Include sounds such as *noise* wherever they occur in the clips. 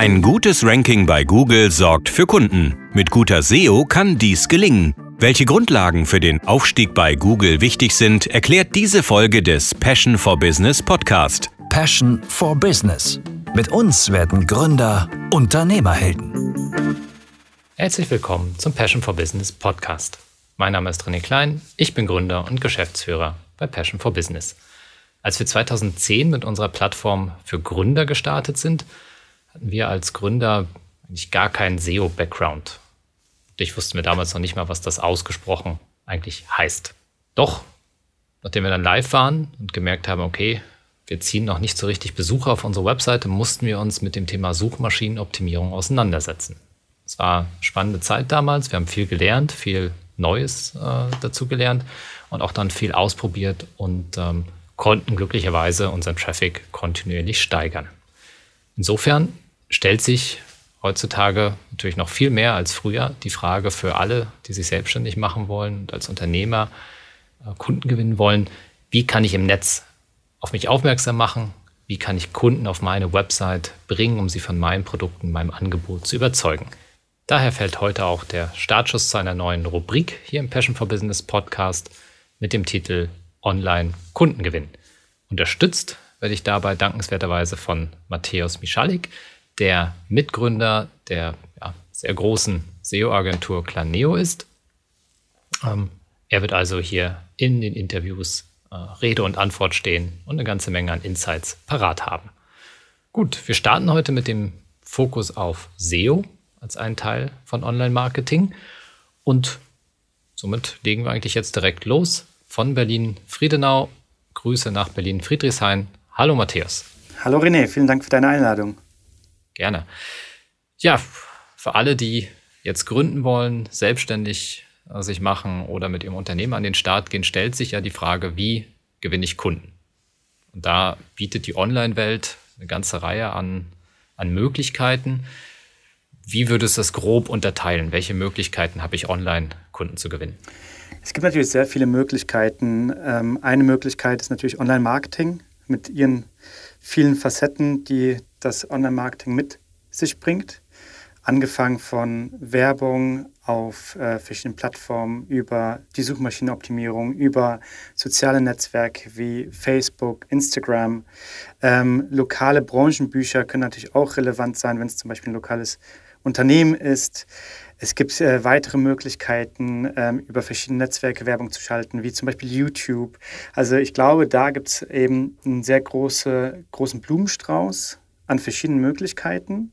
Ein gutes Ranking bei Google sorgt für Kunden. Mit guter SEO kann dies gelingen. Welche Grundlagen für den Aufstieg bei Google wichtig sind, erklärt diese Folge des Passion for Business Podcast. Passion for Business. Mit uns werden Gründer Unternehmerhelden. Herzlich willkommen zum Passion for Business Podcast. Mein Name ist René Klein, ich bin Gründer und Geschäftsführer bei Passion for Business. Als wir 2010 mit unserer Plattform für Gründer gestartet sind, hatten wir als Gründer eigentlich gar keinen SEO-Background. Ich wusste mir damals noch nicht mal, was das ausgesprochen eigentlich heißt. Doch, nachdem wir dann live waren und gemerkt haben, okay, wir ziehen noch nicht so richtig Besucher auf unsere Webseite, mussten wir uns mit dem Thema Suchmaschinenoptimierung auseinandersetzen. Es war spannende Zeit damals. Wir haben viel gelernt, viel Neues äh, dazu gelernt und auch dann viel ausprobiert und ähm, konnten glücklicherweise unseren Traffic kontinuierlich steigern. Insofern stellt sich heutzutage natürlich noch viel mehr als früher die Frage für alle, die sich selbstständig machen wollen und als Unternehmer äh, Kunden gewinnen wollen, wie kann ich im Netz auf mich aufmerksam machen? Wie kann ich Kunden auf meine Website bringen, um sie von meinen Produkten, meinem Angebot zu überzeugen? Daher fällt heute auch der Startschuss zu einer neuen Rubrik hier im Passion for Business Podcast mit dem Titel Online Kundengewinn. Unterstützt werde ich dabei dankenswerterweise von Matthäus Michalik, der Mitgründer der ja, sehr großen SEO-Agentur Claneo ist. Ähm, er wird also hier in den Interviews äh, Rede und Antwort stehen und eine ganze Menge an Insights parat haben. Gut, wir starten heute mit dem Fokus auf SEO als einen Teil von Online-Marketing und somit legen wir eigentlich jetzt direkt los von Berlin-Friedenau. Grüße nach Berlin-Friedrichshain. Hallo Matthias. Hallo René, vielen Dank für deine Einladung. Gerne. Ja, für alle, die jetzt gründen wollen, selbstständig äh, sich machen oder mit ihrem Unternehmen an den Start gehen, stellt sich ja die Frage, wie gewinne ich Kunden? Und da bietet die Online-Welt eine ganze Reihe an, an Möglichkeiten. Wie würdest du das grob unterteilen? Welche Möglichkeiten habe ich online, Kunden zu gewinnen? Es gibt natürlich sehr viele Möglichkeiten. Ähm, eine Möglichkeit ist natürlich Online-Marketing mit ihren vielen Facetten, die das Online-Marketing mit sich bringt. Angefangen von Werbung auf äh, verschiedenen Plattformen über die Suchmaschinenoptimierung, über soziale Netzwerke wie Facebook, Instagram. Ähm, lokale Branchenbücher können natürlich auch relevant sein, wenn es zum Beispiel ein lokales Unternehmen ist. Es gibt äh, weitere Möglichkeiten, ähm, über verschiedene Netzwerke Werbung zu schalten, wie zum Beispiel YouTube. Also ich glaube, da gibt es eben einen sehr große, großen Blumenstrauß an verschiedenen Möglichkeiten.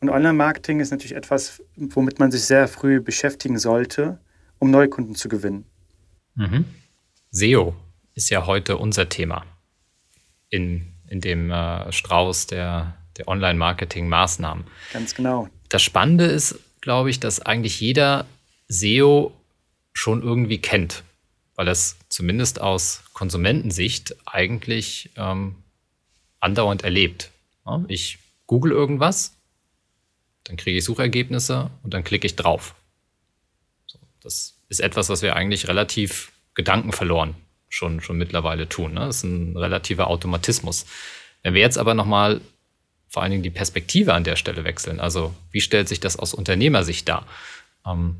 Und Online-Marketing ist natürlich etwas, womit man sich sehr früh beschäftigen sollte, um Neukunden zu gewinnen. Mhm. SEO ist ja heute unser Thema in, in dem äh, Strauß der, der Online-Marketing-Maßnahmen. Ganz genau. Das Spannende ist, glaube ich, dass eigentlich jeder SEO schon irgendwie kennt, weil es zumindest aus Konsumentensicht eigentlich ähm, andauernd erlebt. Ja, ich google irgendwas, dann kriege ich Suchergebnisse und dann klicke ich drauf. So, das ist etwas, was wir eigentlich relativ gedankenverloren schon, schon mittlerweile tun. Ne? Das ist ein relativer Automatismus. Wenn wir jetzt aber nochmal vor allen Dingen die Perspektive an der Stelle wechseln. Also wie stellt sich das aus Unternehmersicht dar? Ähm,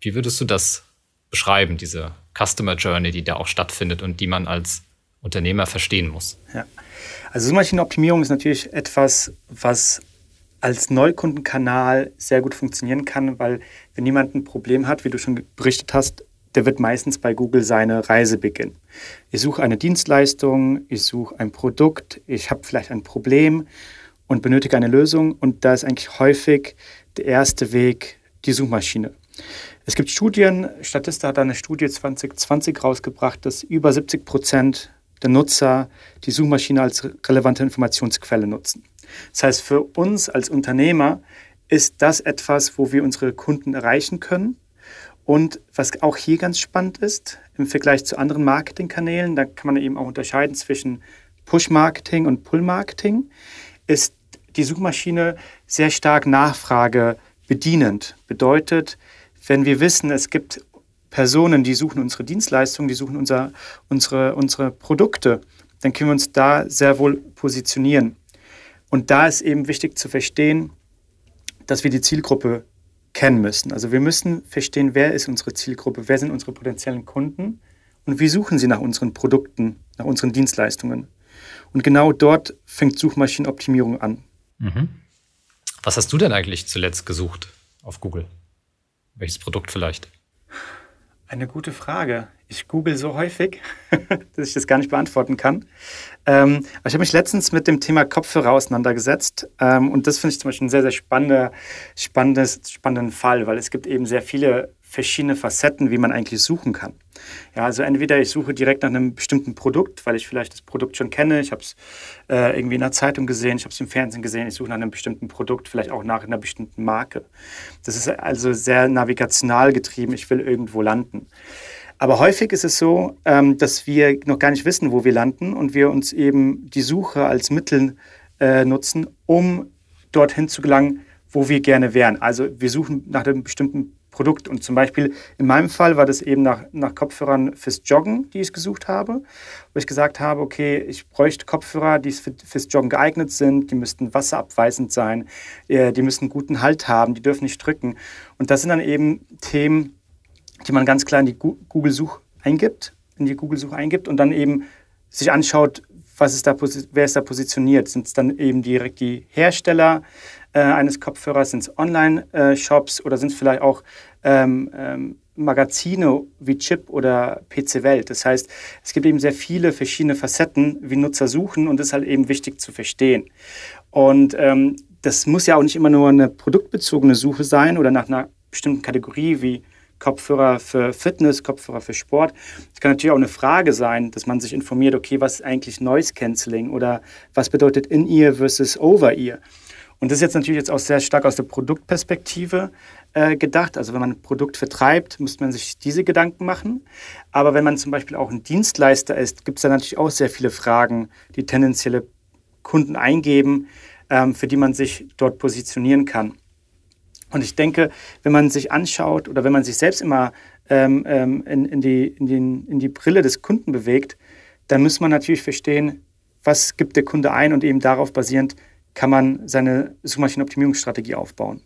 wie würdest du das beschreiben, diese Customer Journey, die da auch stattfindet und die man als Unternehmer verstehen muss? Ja. Also Suchmaschinenoptimierung ist natürlich etwas, was als Neukundenkanal sehr gut funktionieren kann, weil wenn jemand ein Problem hat, wie du schon berichtet hast, der wird meistens bei Google seine Reise beginnen. Ich suche eine Dienstleistung, ich suche ein Produkt, ich habe vielleicht ein Problem und benötige eine Lösung und da ist eigentlich häufig der erste Weg die Suchmaschine. Es gibt Studien, Statista hat eine Studie 2020 rausgebracht, dass über 70 Prozent der Nutzer die Suchmaschine als relevante Informationsquelle nutzen. Das heißt, für uns als Unternehmer ist das etwas, wo wir unsere Kunden erreichen können und was auch hier ganz spannend ist, im Vergleich zu anderen Marketingkanälen, da kann man eben auch unterscheiden zwischen Push-Marketing und Pull-Marketing, ist die Suchmaschine sehr stark Nachfrage bedienend. Bedeutet, wenn wir wissen, es gibt Personen, die suchen unsere Dienstleistungen, die suchen unser, unsere, unsere Produkte, dann können wir uns da sehr wohl positionieren. Und da ist eben wichtig zu verstehen, dass wir die Zielgruppe kennen müssen. Also wir müssen verstehen, wer ist unsere Zielgruppe, wer sind unsere potenziellen Kunden und wie suchen sie nach unseren Produkten, nach unseren Dienstleistungen. Und genau dort fängt Suchmaschinenoptimierung an. Mhm. Was hast du denn eigentlich zuletzt gesucht auf Google? Welches Produkt vielleicht? Eine gute Frage. Ich google so häufig, *laughs* dass ich das gar nicht beantworten kann. Ähm, aber ich habe mich letztens mit dem Thema Kopfhörer auseinandergesetzt. Ähm, und das finde ich zum Beispiel ein sehr, sehr spannender, spannendes, spannenden Fall, weil es gibt eben sehr viele verschiedene Facetten, wie man eigentlich suchen kann. Ja, also entweder ich suche direkt nach einem bestimmten Produkt, weil ich vielleicht das Produkt schon kenne, ich habe es äh, irgendwie in der Zeitung gesehen, ich habe es im Fernsehen gesehen, ich suche nach einem bestimmten Produkt, vielleicht auch nach einer bestimmten Marke. Das ist also sehr navigational getrieben, ich will irgendwo landen. Aber häufig ist es so, ähm, dass wir noch gar nicht wissen, wo wir landen und wir uns eben die Suche als Mittel äh, nutzen, um dorthin zu gelangen, wo wir gerne wären. Also wir suchen nach einem bestimmten Produkt. Und zum Beispiel in meinem Fall war das eben nach, nach Kopfhörern fürs Joggen, die ich gesucht habe, wo ich gesagt habe, okay, ich bräuchte Kopfhörer, die für, fürs Joggen geeignet sind, die müssten wasserabweisend sein, äh, die müssten guten Halt haben, die dürfen nicht drücken. Und das sind dann eben Themen, die man ganz klar in die Google-Such eingibt, in die Google-Suche eingibt und dann eben sich anschaut, was ist da, wer ist da positioniert? Sind es dann eben direkt die Hersteller? Äh, eines Kopfhörers? Sind es Online-Shops oder sind es vielleicht auch ähm, ähm, Magazine wie Chip oder PC Welt? Das heißt, es gibt eben sehr viele verschiedene Facetten, wie Nutzer suchen und das ist halt eben wichtig zu verstehen. Und ähm, das muss ja auch nicht immer nur eine produktbezogene Suche sein oder nach einer bestimmten Kategorie wie Kopfhörer für Fitness, Kopfhörer für Sport. Es kann natürlich auch eine Frage sein, dass man sich informiert, okay, was ist eigentlich Noise Cancelling oder was bedeutet In-Ear versus Over-Ear? Und das ist jetzt natürlich jetzt auch sehr stark aus der Produktperspektive äh, gedacht. Also wenn man ein Produkt vertreibt, muss man sich diese Gedanken machen. Aber wenn man zum Beispiel auch ein Dienstleister ist, gibt es da natürlich auch sehr viele Fragen, die tendenzielle Kunden eingeben, ähm, für die man sich dort positionieren kann. Und ich denke, wenn man sich anschaut oder wenn man sich selbst immer ähm, ähm in, in, die, in, den, in die Brille des Kunden bewegt, dann muss man natürlich verstehen, was gibt der Kunde ein und eben darauf basierend kann man seine Suchmaschinenoptimierungsstrategie aufbauen.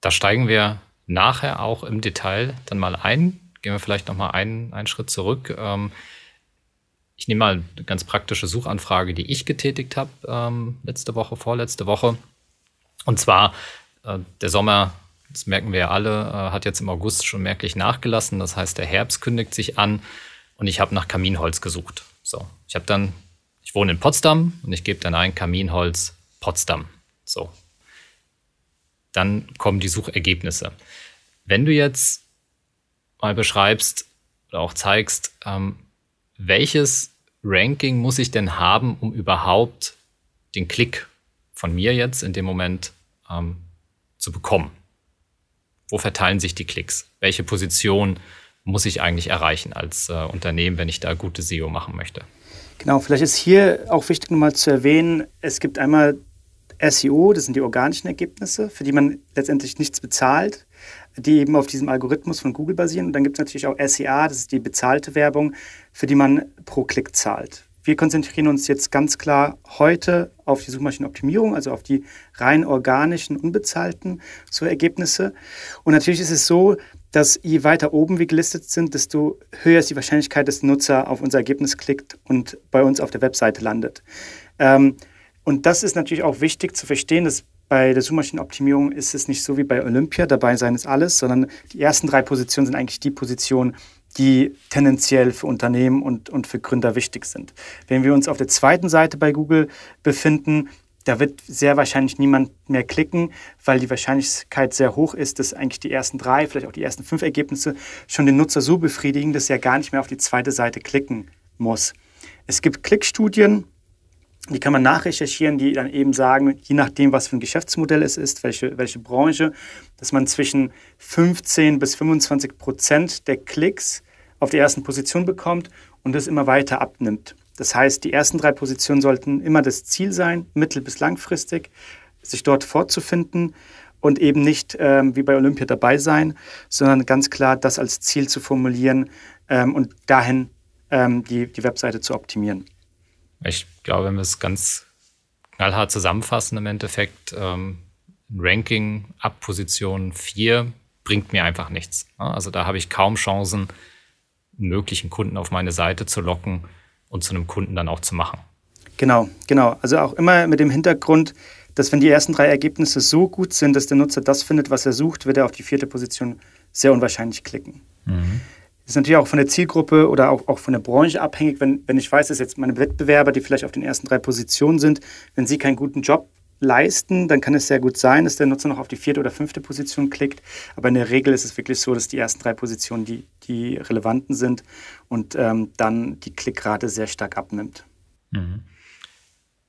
Da steigen wir nachher auch im Detail dann mal ein. Gehen wir vielleicht noch mal einen, einen Schritt zurück. Ähm, ich nehme mal eine ganz praktische Suchanfrage, die ich getätigt habe ähm, letzte Woche, vorletzte Woche. Und zwar äh, der Sommer, das merken wir ja alle, äh, hat jetzt im August schon merklich nachgelassen. Das heißt, der Herbst kündigt sich an und ich habe nach Kaminholz gesucht. So, ich habe dann, ich wohne in Potsdam und ich gebe dann ein Kaminholz Potsdam. So. Dann kommen die Suchergebnisse. Wenn du jetzt mal beschreibst oder auch zeigst, ähm, welches Ranking muss ich denn haben, um überhaupt den Klick von mir jetzt in dem Moment ähm, zu bekommen? Wo verteilen sich die Klicks? Welche Position muss ich eigentlich erreichen als äh, Unternehmen, wenn ich da gute SEO machen möchte? Genau, vielleicht ist hier auch wichtig nochmal zu erwähnen, es gibt einmal SEO, das sind die organischen Ergebnisse, für die man letztendlich nichts bezahlt, die eben auf diesem Algorithmus von Google basieren. Und dann gibt es natürlich auch SEA, das ist die bezahlte Werbung, für die man pro Klick zahlt. Wir konzentrieren uns jetzt ganz klar heute auf die Suchmaschinenoptimierung, also auf die rein organischen, unbezahlten Ergebnisse. Und natürlich ist es so, dass je weiter oben wir gelistet sind, desto höher ist die Wahrscheinlichkeit, dass der Nutzer auf unser Ergebnis klickt und bei uns auf der Webseite landet. Ähm, und das ist natürlich auch wichtig zu verstehen, dass bei der Suchmaschinenoptimierung ist es nicht so wie bei Olympia, dabei sein ist alles, sondern die ersten drei Positionen sind eigentlich die Positionen, die tendenziell für Unternehmen und, und für Gründer wichtig sind. Wenn wir uns auf der zweiten Seite bei Google befinden, da wird sehr wahrscheinlich niemand mehr klicken, weil die Wahrscheinlichkeit sehr hoch ist, dass eigentlich die ersten drei, vielleicht auch die ersten fünf Ergebnisse schon den Nutzer so befriedigen, dass er gar nicht mehr auf die zweite Seite klicken muss. Es gibt Klickstudien, die kann man nachrecherchieren, die dann eben sagen, je nachdem, was für ein Geschäftsmodell es ist, welche, welche Branche, dass man zwischen 15 bis 25 Prozent der Klicks auf der ersten Position bekommt und das immer weiter abnimmt. Das heißt, die ersten drei Positionen sollten immer das Ziel sein, mittel- bis langfristig, sich dort fortzufinden und eben nicht ähm, wie bei Olympia dabei sein, sondern ganz klar das als Ziel zu formulieren ähm, und dahin ähm, die, die Webseite zu optimieren. Ich glaube, wenn wir es ganz knallhart zusammenfassen im Endeffekt, ähm, ein Ranking ab Position 4 bringt mir einfach nichts. Also da habe ich kaum Chancen, einen möglichen Kunden auf meine Seite zu locken und zu einem Kunden dann auch zu machen. Genau, genau. Also auch immer mit dem Hintergrund, dass wenn die ersten drei Ergebnisse so gut sind, dass der Nutzer das findet, was er sucht, wird er auf die vierte Position sehr unwahrscheinlich klicken. Mhm. Das ist natürlich auch von der Zielgruppe oder auch, auch von der Branche abhängig. Wenn, wenn ich weiß, dass jetzt meine Wettbewerber, die vielleicht auf den ersten drei Positionen sind, wenn sie keinen guten Job leisten, dann kann es sehr gut sein, dass der Nutzer noch auf die vierte oder fünfte Position klickt. Aber in der Regel ist es wirklich so, dass die ersten drei Positionen die, die relevanten sind und ähm, dann die Klickrate sehr stark abnimmt. Mhm.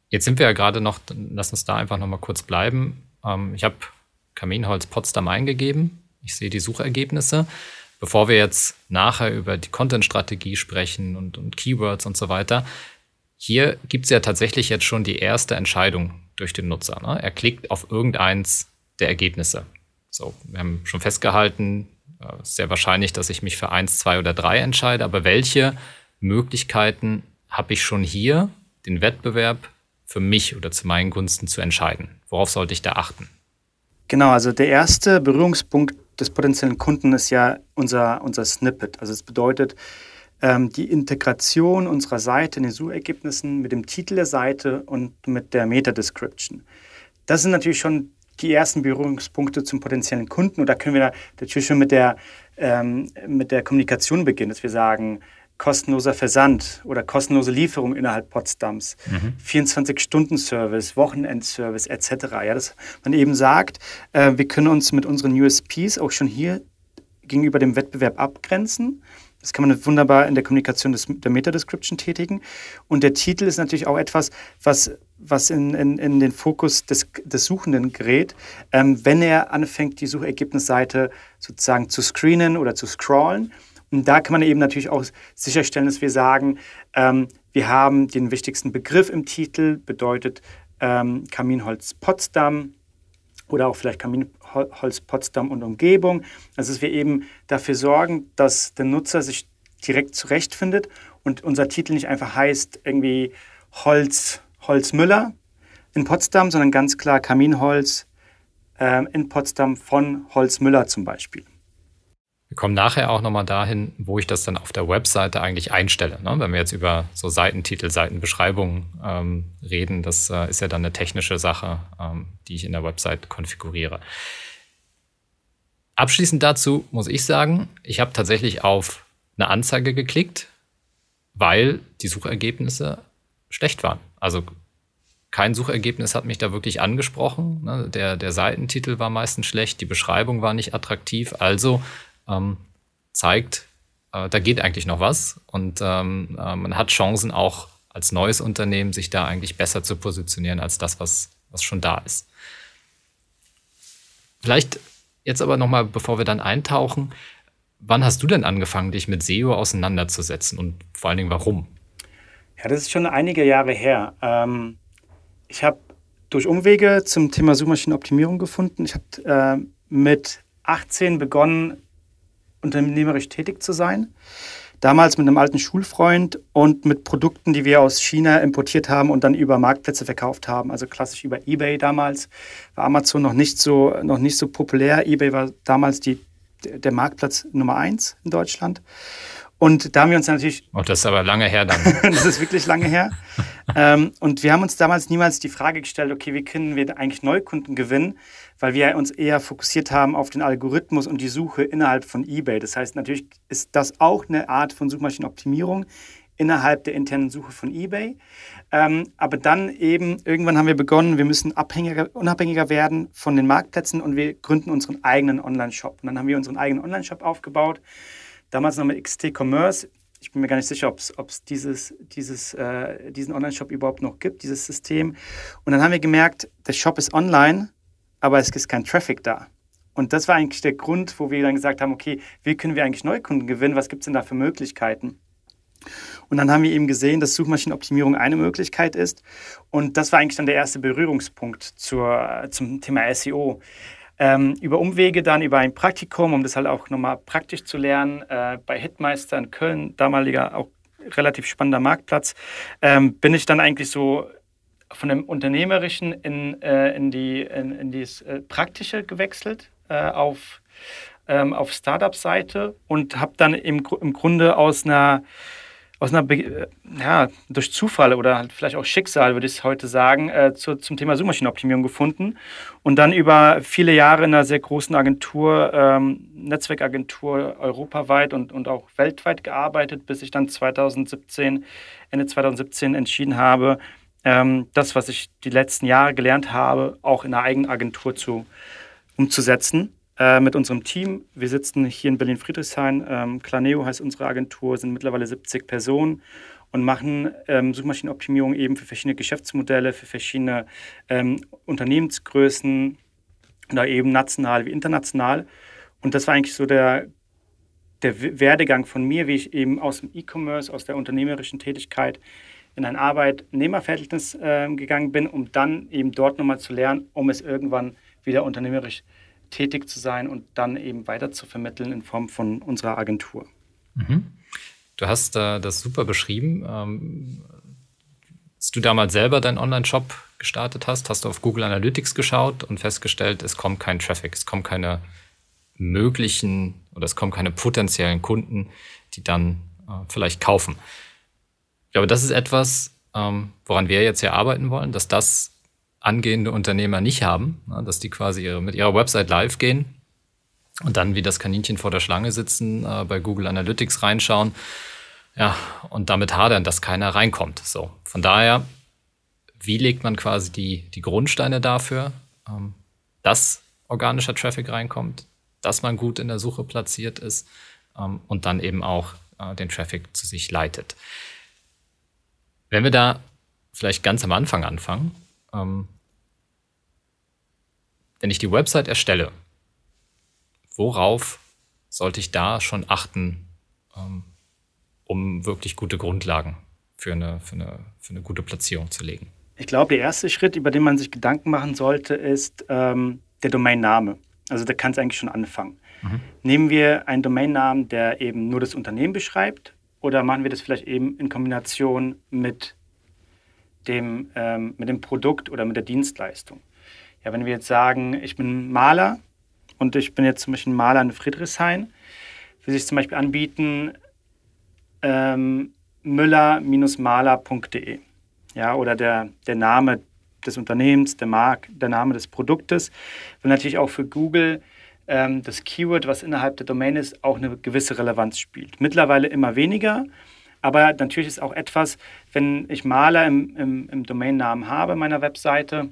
Jetzt sind wir ja gerade noch, lass uns da einfach noch mal kurz bleiben. Ähm, ich habe Kaminholz Potsdam eingegeben. Ich sehe die Suchergebnisse. Bevor wir jetzt nachher über die Content-Strategie sprechen und, und Keywords und so weiter, hier gibt es ja tatsächlich jetzt schon die erste Entscheidung durch den Nutzer. Ne? Er klickt auf irgendeins der Ergebnisse. So, wir haben schon festgehalten, äh, sehr wahrscheinlich, dass ich mich für eins, zwei oder drei entscheide. Aber welche Möglichkeiten habe ich schon hier, den Wettbewerb für mich oder zu meinen Gunsten zu entscheiden? Worauf sollte ich da achten? Genau, also der erste Berührungspunkt des potenziellen Kunden ist ja unser, unser Snippet. Also es bedeutet ähm, die Integration unserer Seite in den Suchergebnissen mit dem Titel der Seite und mit der Meta-Description. Das sind natürlich schon die ersten Berührungspunkte zum potenziellen Kunden. Und da können wir natürlich schon mit der, ähm, mit der Kommunikation beginnen, dass wir sagen, kostenloser Versand oder kostenlose Lieferung innerhalb Potsdams, mhm. 24-Stunden-Service, Wochenendservice etc. Ja, dass man eben sagt, äh, wir können uns mit unseren USPs auch schon hier gegenüber dem Wettbewerb abgrenzen. Das kann man wunderbar in der Kommunikation des, der Meta-Description tätigen. Und der Titel ist natürlich auch etwas, was, was in, in, in den Fokus des, des Suchenden gerät, ähm, wenn er anfängt, die Suchergebnisseite sozusagen zu screenen oder zu scrollen und da kann man eben natürlich auch sicherstellen, dass wir sagen, ähm, wir haben den wichtigsten Begriff im Titel, bedeutet ähm, Kaminholz Potsdam oder auch vielleicht Kaminholz Potsdam und Umgebung. Also dass wir eben dafür sorgen, dass der Nutzer sich direkt zurechtfindet und unser Titel nicht einfach heißt irgendwie Holz, Holz Müller in Potsdam, sondern ganz klar Kaminholz äh, in Potsdam von Holz Müller zum Beispiel. Wir kommen nachher auch nochmal dahin, wo ich das dann auf der Webseite eigentlich einstelle. Ne? Wenn wir jetzt über so Seitentitel, Seitenbeschreibungen ähm, reden, das äh, ist ja dann eine technische Sache, ähm, die ich in der Website konfiguriere. Abschließend dazu muss ich sagen, ich habe tatsächlich auf eine Anzeige geklickt, weil die Suchergebnisse schlecht waren. Also kein Suchergebnis hat mich da wirklich angesprochen. Ne? Der, der Seitentitel war meistens schlecht, die Beschreibung war nicht attraktiv. Also ähm, zeigt, äh, da geht eigentlich noch was und ähm, äh, man hat Chancen auch als neues Unternehmen sich da eigentlich besser zu positionieren als das, was, was schon da ist. Vielleicht jetzt aber nochmal, bevor wir dann eintauchen, wann hast du denn angefangen, dich mit SEO auseinanderzusetzen und vor allen Dingen warum? Ja, das ist schon einige Jahre her. Ähm, ich habe durch Umwege zum Thema Suchmaschinenoptimierung gefunden. Ich habe äh, mit 18 begonnen, unternehmerisch tätig zu sein. Damals mit einem alten Schulfreund und mit Produkten, die wir aus China importiert haben und dann über Marktplätze verkauft haben. Also klassisch über eBay damals. War Amazon noch nicht so, noch nicht so populär. eBay war damals die, der Marktplatz Nummer eins in Deutschland. Und da haben wir uns natürlich. Oh, das ist aber lange her dann. *laughs* das ist wirklich lange her. ähm, und wir haben uns damals niemals die Frage gestellt, okay, wie können wir eigentlich Neukunden gewinnen? weil wir uns eher fokussiert haben auf den Algorithmus und die Suche innerhalb von eBay. Das heißt, natürlich ist das auch eine Art von Suchmaschinenoptimierung innerhalb der internen Suche von eBay. Ähm, aber dann eben, irgendwann haben wir begonnen, wir müssen abhängiger, unabhängiger werden von den Marktplätzen und wir gründen unseren eigenen Online-Shop. Und dann haben wir unseren eigenen Online-Shop aufgebaut, damals noch mit XT Commerce. Ich bin mir gar nicht sicher, ob es dieses, dieses, äh, diesen Online-Shop überhaupt noch gibt, dieses System. Und dann haben wir gemerkt, der Shop ist online, aber es ist kein Traffic da. Und das war eigentlich der Grund, wo wir dann gesagt haben, okay, wie können wir eigentlich Neukunden gewinnen? Was gibt es denn da für Möglichkeiten? Und dann haben wir eben gesehen, dass Suchmaschinenoptimierung eine Möglichkeit ist. Und das war eigentlich dann der erste Berührungspunkt zur, zum Thema SEO. Ähm, über Umwege dann über ein Praktikum, um das halt auch nochmal praktisch zu lernen, äh, bei Hitmeister in Köln, damaliger auch relativ spannender Marktplatz, ähm, bin ich dann eigentlich so von dem Unternehmerischen in, äh, in, die, in, in das äh, Praktische gewechselt äh, auf, ähm, auf Startup-Seite und habe dann im, im Grunde aus einer aus einer, äh, ja, durch Zufall oder halt vielleicht auch Schicksal, würde ich heute sagen, äh, zu, zum Thema Suchmaschinenoptimierung gefunden und dann über viele Jahre in einer sehr großen Agentur, ähm, Netzwerkagentur europaweit und, und auch weltweit gearbeitet, bis ich dann 2017, Ende 2017 entschieden habe, ähm, das, was ich die letzten Jahre gelernt habe, auch in einer eigenen Agentur zu, umzusetzen äh, mit unserem Team. Wir sitzen hier in Berlin-Friedrichshain. Ähm, Claneo heißt unsere Agentur, sind mittlerweile 70 Personen und machen ähm, Suchmaschinenoptimierung eben für verschiedene Geschäftsmodelle, für verschiedene ähm, Unternehmensgrößen oder eben national wie international. Und das war eigentlich so der, der Werdegang von mir, wie ich eben aus dem E-Commerce, aus der unternehmerischen Tätigkeit in ein Arbeitnehmerverhältnis äh, gegangen bin, um dann eben dort nochmal zu lernen, um es irgendwann wieder unternehmerisch zu tätig zu sein und dann eben weiter zu vermitteln in Form von unserer Agentur. Mhm. Du hast äh, das super beschrieben. Ähm, als du damals selber deinen Online-Shop gestartet hast, hast du auf Google Analytics geschaut und festgestellt, es kommt kein Traffic, es kommen keine möglichen oder es kommen keine potenziellen Kunden, die dann äh, vielleicht kaufen. Ich glaube, das ist etwas, ähm, woran wir jetzt hier arbeiten wollen, dass das angehende Unternehmer nicht haben, dass die quasi ihre, mit ihrer Website live gehen und dann wie das Kaninchen vor der Schlange sitzen, äh, bei Google Analytics reinschauen, ja, und damit hadern, dass keiner reinkommt. So, von daher, wie legt man quasi die, die Grundsteine dafür, ähm, dass organischer Traffic reinkommt, dass man gut in der Suche platziert ist ähm, und dann eben auch äh, den Traffic zu sich leitet. Wenn wir da vielleicht ganz am Anfang anfangen, ähm, wenn ich die Website erstelle, worauf sollte ich da schon achten, ähm, um wirklich gute Grundlagen für eine, für, eine, für eine gute Platzierung zu legen? Ich glaube, der erste Schritt, über den man sich Gedanken machen sollte, ist ähm, der Domainname. Also da kann es eigentlich schon anfangen. Mhm. Nehmen wir einen Domainnamen, der eben nur das Unternehmen beschreibt, oder machen wir das vielleicht eben in Kombination mit dem, ähm, mit dem Produkt oder mit der Dienstleistung. Ja, wenn wir jetzt sagen, ich bin Maler und ich bin jetzt zum Beispiel Maler in Friedrichshain, will sich zum Beispiel anbieten ähm, müller-maler.de. Ja, oder der, der Name des Unternehmens, der Mark, der Name des Produktes, weil natürlich auch für Google ähm, das Keyword, was innerhalb der Domain ist, auch eine gewisse Relevanz spielt. Mittlerweile immer weniger, aber natürlich ist auch etwas, wenn ich Maler im, im, im Domainnamen habe meiner Webseite,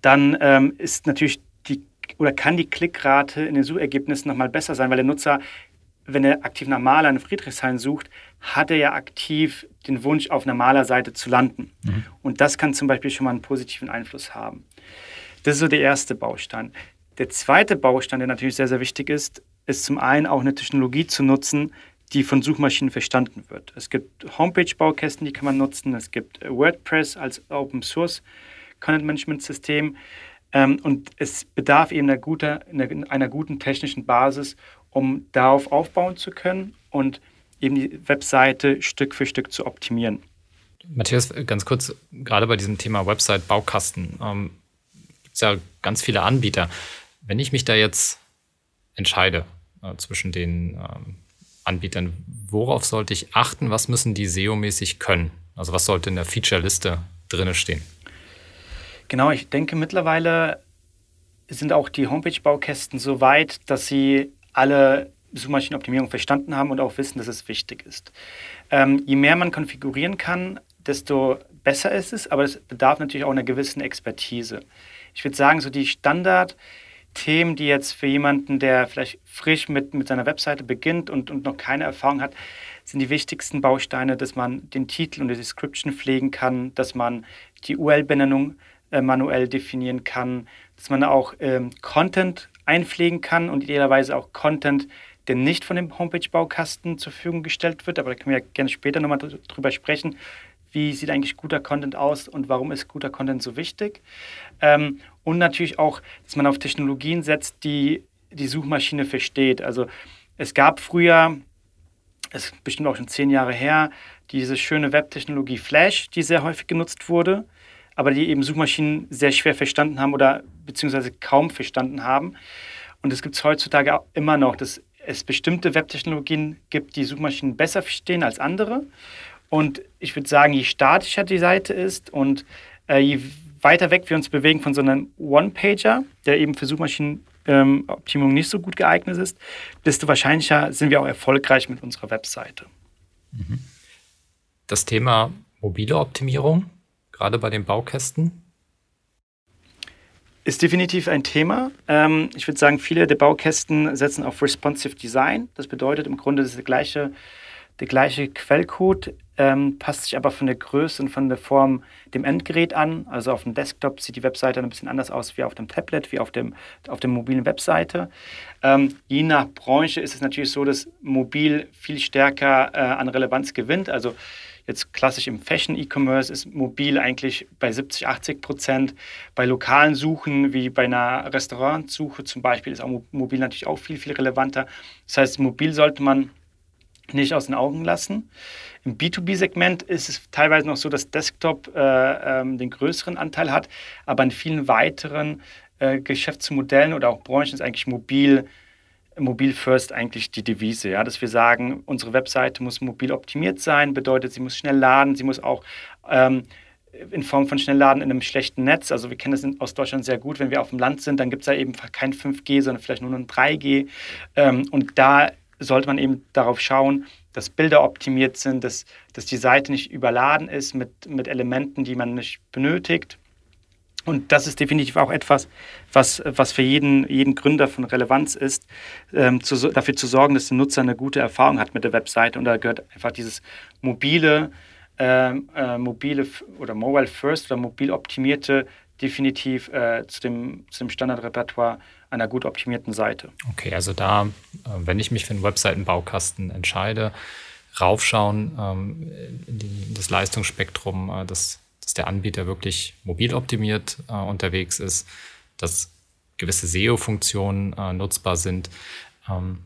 dann ähm, ist natürlich die oder kann die Klickrate in den Suchergebnissen nochmal besser sein, weil der Nutzer, wenn er aktiv nach Maler in Friedrichshain sucht, hat er ja aktiv den Wunsch, auf einer Malerseite zu landen. Mhm. Und das kann zum Beispiel schon mal einen positiven Einfluss haben. Das ist so der erste Baustein. Der zweite Baustein, der natürlich sehr, sehr wichtig ist, ist zum einen auch eine Technologie zu nutzen, die von Suchmaschinen verstanden wird. Es gibt Homepage-Baukästen, die kann man nutzen. Es gibt WordPress als Open Source Content Management System. Ähm, und es bedarf eben einer, guter, einer guten technischen Basis, um darauf aufbauen zu können und eben die Webseite Stück für Stück zu optimieren. Matthias, ganz kurz, gerade bei diesem Thema Website-Baukasten ähm, gibt es ja ganz viele Anbieter. Wenn ich mich da jetzt entscheide äh, zwischen den ähm, Anbietern, worauf sollte ich achten? Was müssen die SEO-mäßig können? Also was sollte in der Feature-Liste drinne stehen? Genau, ich denke mittlerweile sind auch die Homepage-Baukästen so weit, dass sie alle Suchmaschinenoptimierung verstanden haben und auch wissen, dass es wichtig ist. Ähm, je mehr man konfigurieren kann, desto besser ist es, aber es bedarf natürlich auch einer gewissen Expertise. Ich würde sagen, so die Standard- Themen, die jetzt für jemanden, der vielleicht frisch mit, mit seiner Webseite beginnt und, und noch keine Erfahrung hat, sind die wichtigsten Bausteine, dass man den Titel und die Description pflegen kann, dass man die URL-Benennung äh, manuell definieren kann, dass man auch ähm, Content einpflegen kann und idealerweise auch Content, der nicht von dem Homepage-Baukasten zur Verfügung gestellt wird, aber da können wir ja gerne später nochmal drüber sprechen, wie sieht eigentlich guter Content aus und warum ist guter Content so wichtig. Ähm, und natürlich auch, dass man auf Technologien setzt, die die Suchmaschine versteht. Also es gab früher, es ist bestimmt auch schon zehn Jahre her, diese schöne Webtechnologie Flash, die sehr häufig genutzt wurde. aber die eben Suchmaschinen sehr schwer verstanden haben oder beziehungsweise kaum verstanden haben. Und es gibt es heutzutage auch immer noch, dass es bestimmte Webtechnologien gibt, die Suchmaschinen besser verstehen als andere. Und ich würde sagen, je statischer die Seite ist und äh, je weiter weg wir uns bewegen von so einem One-Pager, der eben für Suchmaschinenoptimierung ähm, nicht so gut geeignet ist, desto wahrscheinlicher sind wir auch erfolgreich mit unserer Webseite. Mhm. Das Thema mobile Optimierung, gerade bei den Baukästen, ist definitiv ein Thema. Ähm, ich würde sagen, viele der Baukästen setzen auf Responsive Design. Das bedeutet im Grunde, das ist der gleiche, der gleiche Quellcode, ähm, passt sich aber von der Größe und von der Form dem Endgerät an. Also auf dem Desktop sieht die Webseite ein bisschen anders aus wie auf dem Tablet, wie auf, dem, auf der mobilen Webseite. Ähm, je nach Branche ist es natürlich so, dass mobil viel stärker äh, an Relevanz gewinnt. Also Jetzt klassisch im Fashion-E-Commerce ist mobil eigentlich bei 70, 80 Prozent. Bei lokalen Suchen, wie bei einer Restaurantsuche zum Beispiel, ist auch mobil natürlich auch viel, viel relevanter. Das heißt, mobil sollte man nicht aus den Augen lassen. Im B2B-Segment ist es teilweise noch so, dass Desktop äh, ähm, den größeren Anteil hat, aber in vielen weiteren äh, Geschäftsmodellen oder auch Branchen ist eigentlich mobil Mobil First eigentlich die Devise, ja, dass wir sagen, unsere Webseite muss mobil optimiert sein, bedeutet, sie muss schnell laden, sie muss auch ähm, in Form von Schnellladen in einem schlechten Netz. Also wir kennen das aus Deutschland sehr gut, wenn wir auf dem Land sind, dann gibt es da eben kein 5G, sondern vielleicht nur ein 3G. Ähm, und da sollte man eben darauf schauen, dass Bilder optimiert sind, dass, dass die Seite nicht überladen ist mit, mit Elementen, die man nicht benötigt. Und das ist definitiv auch etwas, was, was für jeden, jeden Gründer von Relevanz ist, ähm, zu, dafür zu sorgen, dass der Nutzer eine gute Erfahrung hat mit der Webseite. Und da gehört einfach dieses mobile, ähm, äh, mobile oder Mobile First oder mobil optimierte definitiv äh, zu, dem, zu dem Standardrepertoire einer gut optimierten Seite. Okay, also da, äh, wenn ich mich für einen Webseitenbaukasten entscheide, raufschauen ähm, in das Leistungsspektrum, äh, das dass der Anbieter wirklich mobil optimiert äh, unterwegs ist, dass gewisse SEO-Funktionen äh, nutzbar sind. Ähm,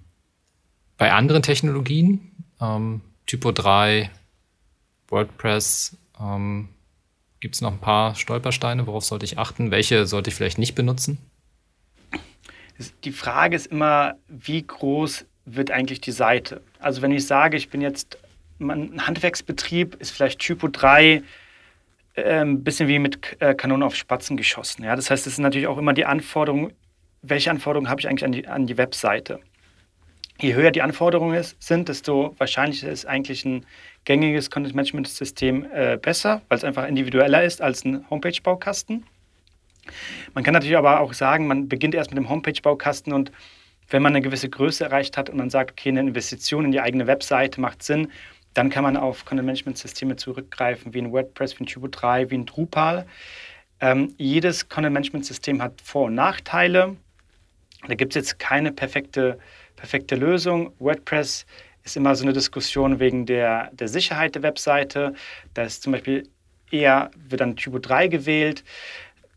bei anderen Technologien, ähm, Typo 3, WordPress, ähm, gibt es noch ein paar Stolpersteine, worauf sollte ich achten? Welche sollte ich vielleicht nicht benutzen? Die Frage ist immer, wie groß wird eigentlich die Seite? Also wenn ich sage, ich bin jetzt ein Handwerksbetrieb, ist vielleicht Typo 3 ein ähm, bisschen wie mit äh, Kanonen auf Spatzen geschossen. Ja? Das heißt, es ist natürlich auch immer die Anforderung, welche Anforderungen habe ich eigentlich an die, an die Webseite? Je höher die Anforderungen sind, desto wahrscheinlicher ist eigentlich ein gängiges Content-Management-System äh, besser, weil es einfach individueller ist als ein Homepage-Baukasten. Man kann natürlich aber auch sagen, man beginnt erst mit dem Homepage-Baukasten und wenn man eine gewisse Größe erreicht hat und man sagt, okay, eine Investition in die eigene Webseite macht Sinn, dann kann man auf Content-Management-Systeme zurückgreifen, wie ein WordPress, wie ein Typo 3, wie ein Drupal. Ähm, jedes Content-Management-System hat Vor- und Nachteile. Da gibt es jetzt keine perfekte, perfekte Lösung. WordPress ist immer so eine Diskussion wegen der, der Sicherheit der Webseite. Da ist zum Beispiel eher, wird dann Typo 3 gewählt.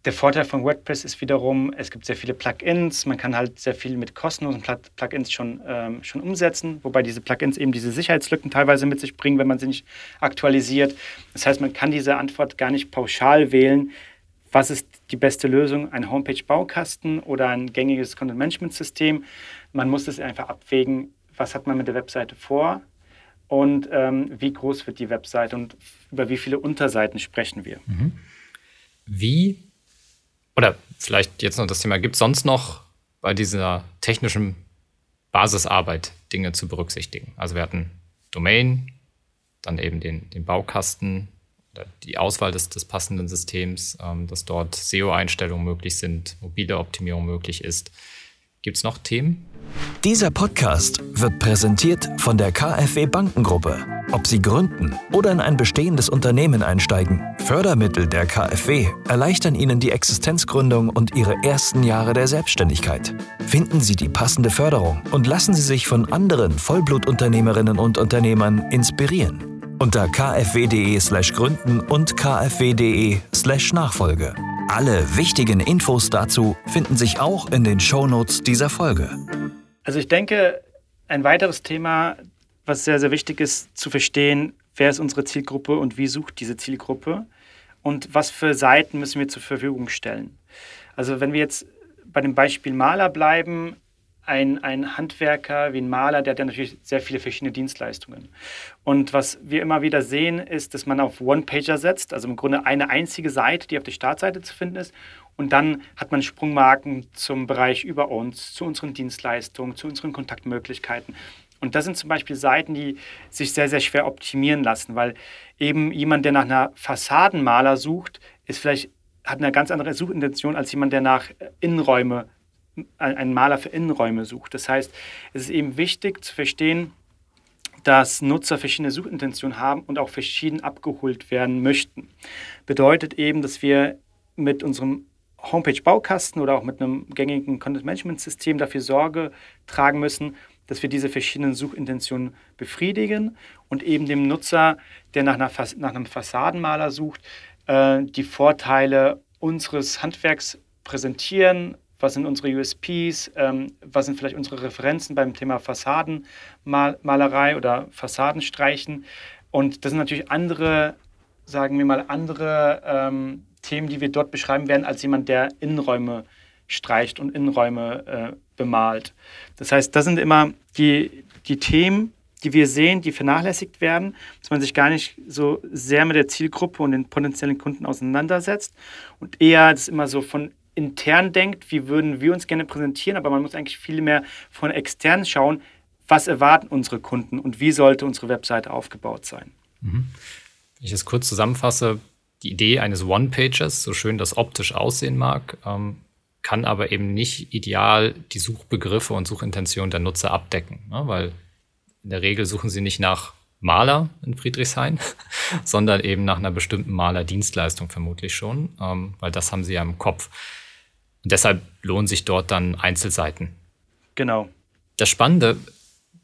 Der Vorteil von WordPress ist wiederum, es gibt sehr viele Plugins. Man kann halt sehr viel mit kostenlosen Plugins schon, ähm, schon umsetzen, wobei diese Plugins eben diese Sicherheitslücken teilweise mit sich bringen, wenn man sie nicht aktualisiert. Das heißt, man kann diese Antwort gar nicht pauschal wählen. Was ist die beste Lösung? Ein Homepage-Baukasten oder ein gängiges Content-Management-System? Man muss es einfach abwägen, was hat man mit der Webseite vor und ähm, wie groß wird die Webseite und über wie viele Unterseiten sprechen wir. Mhm. Wie oder vielleicht jetzt noch das Thema, gibt es sonst noch bei dieser technischen Basisarbeit Dinge zu berücksichtigen? Also wir hatten Domain, dann eben den, den Baukasten, die Auswahl des, des passenden Systems, ähm, dass dort SEO-Einstellungen möglich sind, mobile Optimierung möglich ist. Gibt es noch Themen? Dieser Podcast wird präsentiert von der KfW Bankengruppe. Ob Sie gründen oder in ein bestehendes Unternehmen einsteigen, Fördermittel der KfW erleichtern Ihnen die Existenzgründung und Ihre ersten Jahre der Selbstständigkeit. Finden Sie die passende Förderung und lassen Sie sich von anderen Vollblutunternehmerinnen und Unternehmern inspirieren. Unter kfw.de/gründen und kfw.de/nachfolge. Alle wichtigen Infos dazu finden sich auch in den Shownotes dieser Folge. Also ich denke, ein weiteres Thema, was sehr, sehr wichtig ist zu verstehen, wer ist unsere Zielgruppe und wie sucht diese Zielgruppe. und was für Seiten müssen wir zur Verfügung stellen. Also wenn wir jetzt bei dem Beispiel Maler bleiben, ein, ein Handwerker wie ein Maler, der hat ja natürlich sehr viele verschiedene Dienstleistungen. Und was wir immer wieder sehen, ist, dass man auf One-Pager setzt, also im Grunde eine einzige Seite, die auf der Startseite zu finden ist. Und dann hat man Sprungmarken zum Bereich über uns, zu unseren Dienstleistungen, zu unseren Kontaktmöglichkeiten. Und das sind zum Beispiel Seiten, die sich sehr, sehr schwer optimieren lassen, weil eben jemand, der nach einer Fassadenmaler sucht, ist vielleicht, hat eine ganz andere Suchintention als jemand, der nach Innenräume ein Maler für Innenräume sucht. Das heißt, es ist eben wichtig zu verstehen, dass Nutzer verschiedene Suchintentionen haben und auch verschieden abgeholt werden möchten. Bedeutet eben, dass wir mit unserem Homepage-Baukasten oder auch mit einem gängigen Content-Management-System dafür Sorge tragen müssen, dass wir diese verschiedenen Suchintentionen befriedigen und eben dem Nutzer, der nach, einer, nach einem Fassadenmaler sucht, äh, die Vorteile unseres Handwerks präsentieren, was sind unsere USPs, ähm, was sind vielleicht unsere Referenzen beim Thema Fassadenmalerei oder Fassadenstreichen. Und das sind natürlich andere, sagen wir mal, andere ähm, Themen, die wir dort beschreiben werden, als jemand, der Innenräume streicht und Innenräume äh, bemalt. Das heißt, das sind immer die, die Themen, die wir sehen, die vernachlässigt werden, dass man sich gar nicht so sehr mit der Zielgruppe und den potenziellen Kunden auseinandersetzt und eher das immer so von intern denkt, wie würden wir uns gerne präsentieren, aber man muss eigentlich viel mehr von extern schauen, was erwarten unsere Kunden und wie sollte unsere Webseite aufgebaut sein. Mhm. Wenn ich es kurz zusammenfasse, die Idee eines One-Pagers, so schön das optisch aussehen mag, ähm, kann aber eben nicht ideal die Suchbegriffe und Suchintentionen der Nutzer abdecken, ne? weil in der Regel suchen sie nicht nach Maler in Friedrichshain, *laughs* sondern eben nach einer bestimmten Malerdienstleistung vermutlich schon, ähm, weil das haben sie ja im Kopf. Und deshalb lohnen sich dort dann Einzelseiten. Genau. Das Spannende,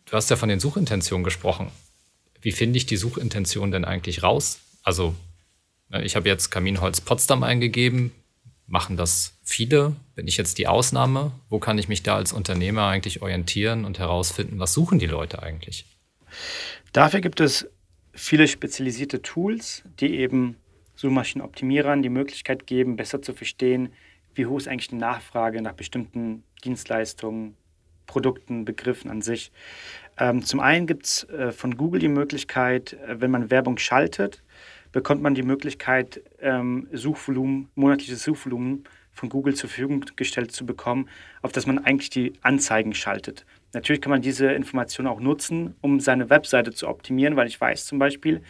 du hast ja von den Suchintentionen gesprochen. Wie finde ich die Suchintention denn eigentlich raus? Also, ne, ich habe jetzt Kaminholz Potsdam eingegeben. Machen das viele? Bin ich jetzt die Ausnahme? Wo kann ich mich da als Unternehmer eigentlich orientieren und herausfinden, was suchen die Leute eigentlich? Dafür gibt es viele spezialisierte Tools, die eben Suchmaschinenoptimierern die Möglichkeit geben, besser zu verstehen, wie hoch ist eigentlich die Nachfrage nach bestimmten Dienstleistungen, Produkten, Begriffen an sich. Ähm, zum einen gibt es äh, von Google die Möglichkeit, äh, wenn man Werbung schaltet, bekommt man die Möglichkeit, ähm, Suchvolumen, monatliches Suchvolumen von Google zur Verfügung gestellt zu bekommen, auf das man eigentlich die Anzeigen schaltet. Natürlich kann man diese Information auch nutzen, um seine Webseite zu optimieren, weil ich weiß zum Beispiel,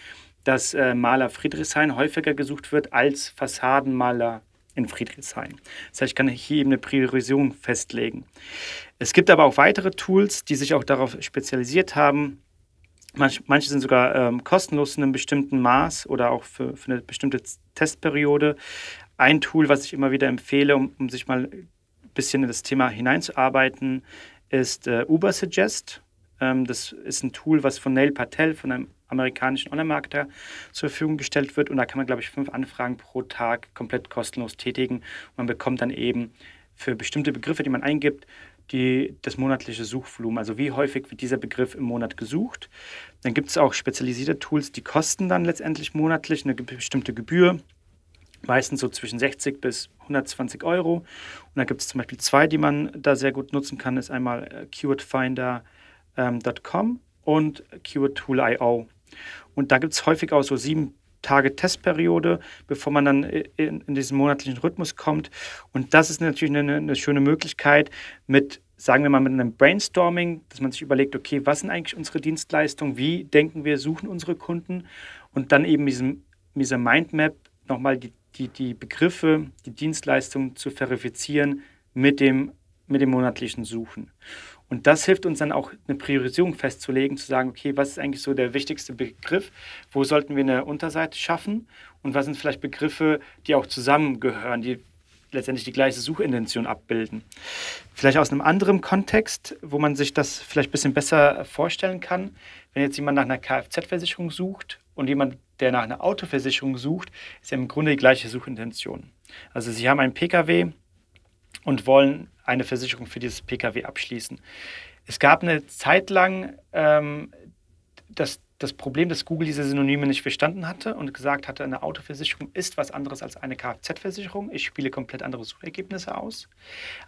dass äh, Maler Friedrichshain häufiger gesucht wird als Fassadenmaler in Friedrichshain. Das heißt, ich kann hier eben eine Priorisierung festlegen. Es gibt aber auch weitere Tools, die sich auch darauf spezialisiert haben. Manch, manche sind sogar ähm, kostenlos in einem bestimmten Maß oder auch für, für, eine bestimmte Testperiode. Ein Tool, was ich immer wieder empfehle, um, um sich mal ein bisschen in das Thema hineinzuarbeiten, ist äh, Ubersuggest. Ähm, das ist ein Tool, was von Neil Patel, von einem amerikanischen Online-Marketer zur Verfügung gestellt wird. Und da kann man, glaube ich, fünf Anfragen pro Tag komplett kostenlos tätigen. Und man bekommt dann eben für bestimmte Begriffe, die man eingibt, die, das monatliche Suchvolumen. Also wie häufig wird dieser Begriff im Monat gesucht. Dann gibt es auch spezialisierte Tools, die kosten dann letztendlich monatlich eine bestimmte Gebühr. Meistens so zwischen 60 bis 120 Euro. Und da gibt es zum Beispiel zwei, die man da sehr gut nutzen kann. Ist einmal äh, keywordfinder.com ähm, und keywordtool.io. Und da gibt es häufig auch so sieben Tage Testperiode, bevor man dann in, in, diesen monatlichen Rhythmus kommt. Und das ist natürlich eine, eine, schöne Möglichkeit mit, sagen wir mal, mit einem Brainstorming, dass man sich überlegt, okay, was sind eigentlich unsere Dienstleistungen, wie denken wir, suchen unsere Kunden und dann eben diesem, dieser Mindmap nochmal die, die, die Begriffe, die Dienstleistungen zu verifizieren mit dem, mit dem monatlichen Suchen. Und das hilft uns dann auch, eine Priorisierung festzulegen, zu sagen, okay, was ist eigentlich so der wichtigste Begriff? Wo sollten wir eine Unterseite schaffen? Und was sind vielleicht Begriffe, die auch zusammengehören, die letztendlich die gleiche Suchintention abbilden? Vielleicht aus einem anderen Kontext, wo man sich das vielleicht ein bisschen besser vorstellen kann. Wenn jetzt jemand nach einer Kfz-Versicherung sucht und jemand, der nach einer Autoversicherung sucht, ist ja im Grunde die gleiche Suchintention. Also Sie haben einen Pkw und wollen eine Versicherung für dieses Pkw abschließen. Es gab eine Zeit lang, ähm, dass das Problem, dass Google diese Synonyme nicht verstanden hatte und gesagt hatte, eine Autoversicherung ist was anderes als eine Kfz-Versicherung. Ich spiele komplett andere Suchergebnisse aus.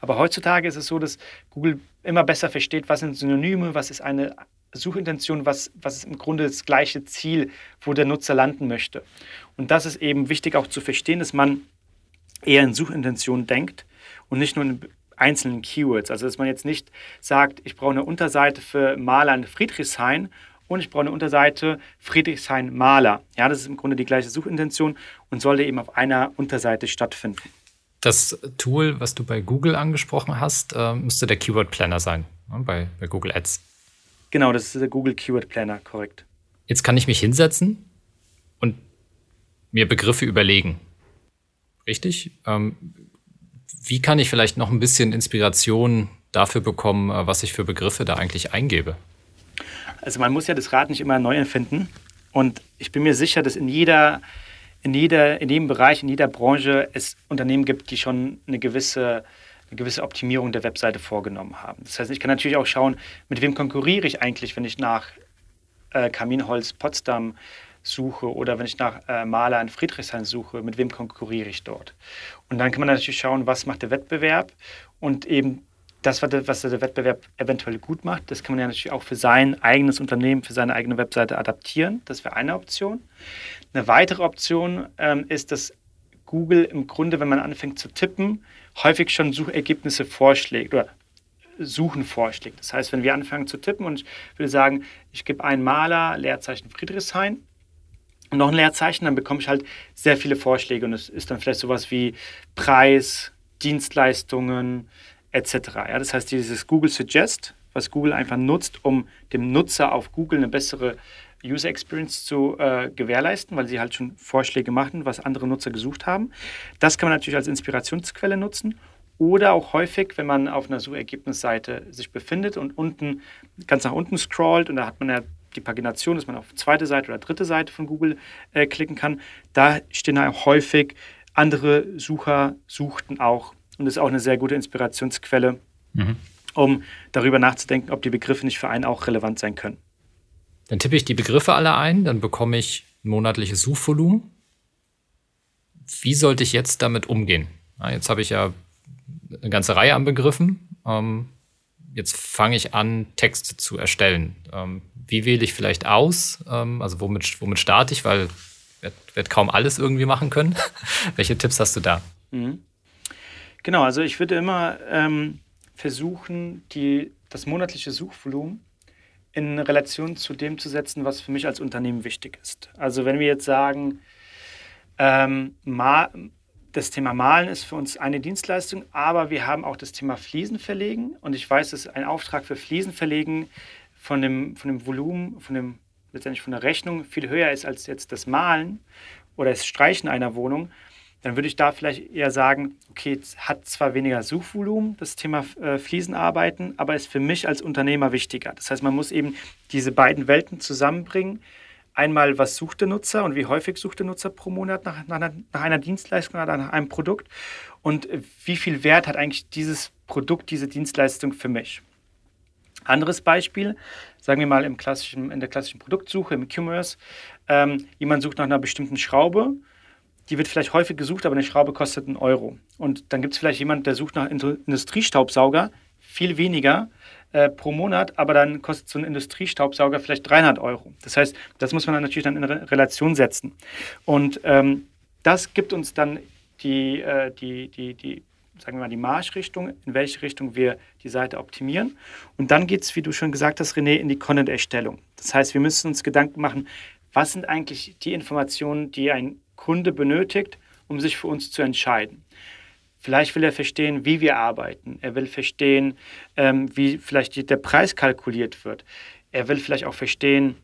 Aber heutzutage ist es so, dass Google immer besser versteht, was sind Synonyme, was ist eine Suchintention, was, was ist im Grunde das gleiche Ziel, wo der Nutzer landen möchte. Und das ist eben wichtig auch zu verstehen, dass man eher in Suchintention denkt und nicht nur in einzelnen Keywords. Also dass man jetzt nicht sagt, ich brauche eine Unterseite für Maler in Friedrichshain und ich brauche eine Unterseite Friedrichshain Maler. Ja, das ist im Grunde die gleiche Suchintention und sollte eben auf einer Unterseite stattfinden. Das Tool, was du bei Google angesprochen hast, äh, müsste der Keyword Planner sein, ne, bei, bei Google Ads. Genau, das ist der Google Keyword Planner, korrekt. Jetzt kann ich mich hinsetzen und mir Begriffe überlegen. Richtig? Ähm, wie kann ich vielleicht noch ein bisschen Inspiration dafür bekommen, äh, was ich für Begriffe da eigentlich eingebe? Also man muss ja das Rad nicht immer neu erfinden. Und ich bin mir sicher, dass in jeder, in jeder, in jedem Bereich, in jeder Branche es Unternehmen gibt, die schon eine gewisse, eine gewisse Optimierung der Webseite vorgenommen haben. Das heißt, ich kann natürlich auch schauen, mit wem konkurriere ich eigentlich, wenn ich nach äh, Kaminholz Potsdam suche oder wenn ich nach äh, Maler in Friedrichshain suche, mit wem konkurriere ich dort? Und dann kann man natürlich schauen, was macht der Wettbewerb und eben das, was der Wettbewerb eventuell gut macht, das kann man ja natürlich auch für sein eigenes Unternehmen, für seine eigene Webseite adaptieren. Das wäre eine Option. Eine weitere Option ähm, ist, dass Google im Grunde, wenn man anfängt zu tippen, häufig schon Suchergebnisse vorschlägt oder Suchen vorschlägt. Das heißt, wenn wir anfangen zu tippen und ich würde sagen, ich gebe einen Maler, Leerzeichen Friedrichshain und noch ein Leerzeichen, dann bekomme ich halt sehr viele Vorschläge und es ist dann vielleicht sowas wie Preis, Dienstleistungen, etc. Ja, das heißt, dieses Google Suggest, was Google einfach nutzt, um dem Nutzer auf Google eine bessere User Experience zu äh, gewährleisten, weil sie halt schon Vorschläge machen, was andere Nutzer gesucht haben. Das kann man natürlich als Inspirationsquelle nutzen. Oder auch häufig, wenn man auf einer Suchergebnisseite sich befindet und unten ganz nach unten scrollt und da hat man ja die Pagination, dass man auf zweite Seite oder dritte Seite von Google äh, klicken kann. Da stehen auch häufig andere Sucher suchten auch und ist auch eine sehr gute Inspirationsquelle, mhm. um darüber nachzudenken, ob die Begriffe nicht für einen auch relevant sein können. Dann tippe ich die Begriffe alle ein, dann bekomme ich ein monatliches Suchvolumen. Wie sollte ich jetzt damit umgehen? Jetzt habe ich ja eine ganze Reihe an Begriffen. Ähm, jetzt fange ich an, Texte zu erstellen. Ähm, wie wähle ich vielleicht aus? Ähm, also womit, womit starte ich? Weil ich werde kaum alles irgendwie machen können. *laughs* Welche Tipps hast du da? Mhm. Genau, also ich würde immer versuchen, die, das monatliche Suchvolumen in Relation zu dem zu setzen, was für mich als Unternehmen wichtig ist. Also wenn wir jetzt sagen, ähm, das Thema Malen ist für uns eine Dienstleistung, aber wir haben auch das Thema Fliesen verlegen und ich weiß, dass ein Auftrag für Fliesen verlegen von dem, von dem Volumen, von dem, letztendlich von der Rechnung viel höher ist als jetzt das Malen oder das Streichen einer Wohnung, dann würde ich da vielleicht eher sagen, okay, es hat zwar weniger Suchvolumen, das Thema äh, Fliesenarbeiten, aber ist für mich als Unternehmer wichtiger. Das heißt, man muss eben diese beiden Welten zusammenbringen. Einmal, was sucht der Nutzer und wie häufig sucht der Nutzer pro Monat nach, nach, nach einer Dienstleistung oder nach einem Produkt und wie viel Wert hat eigentlich dieses Produkt, diese Dienstleistung für mich. Anderes Beispiel, sagen wir mal im klassischen, in der klassischen Produktsuche, im E-Commerce, ähm, jemand sucht nach einer bestimmten Schraube die wird vielleicht häufig gesucht, aber eine Schraube kostet einen Euro. Und dann gibt es vielleicht jemanden, der sucht nach Industriestaubsauger, viel weniger äh, pro Monat, aber dann kostet so ein Industriestaubsauger vielleicht 300 Euro. Das heißt, das muss man dann natürlich dann in Re Relation setzen. Und ähm, das gibt uns dann die, äh, die, die, die, sagen wir mal, die Marschrichtung, in welche Richtung wir die Seite optimieren. Und dann geht es, wie du schon gesagt hast, René, in die Content-Erstellung. Das heißt, wir müssen uns Gedanken machen, was sind eigentlich die Informationen, die ein Kunde benötigt, um sich für uns zu entscheiden. Vielleicht will er verstehen, wie wir arbeiten. Er will verstehen, ähm, wie vielleicht der Preis kalkuliert wird. Er will vielleicht auch verstehen,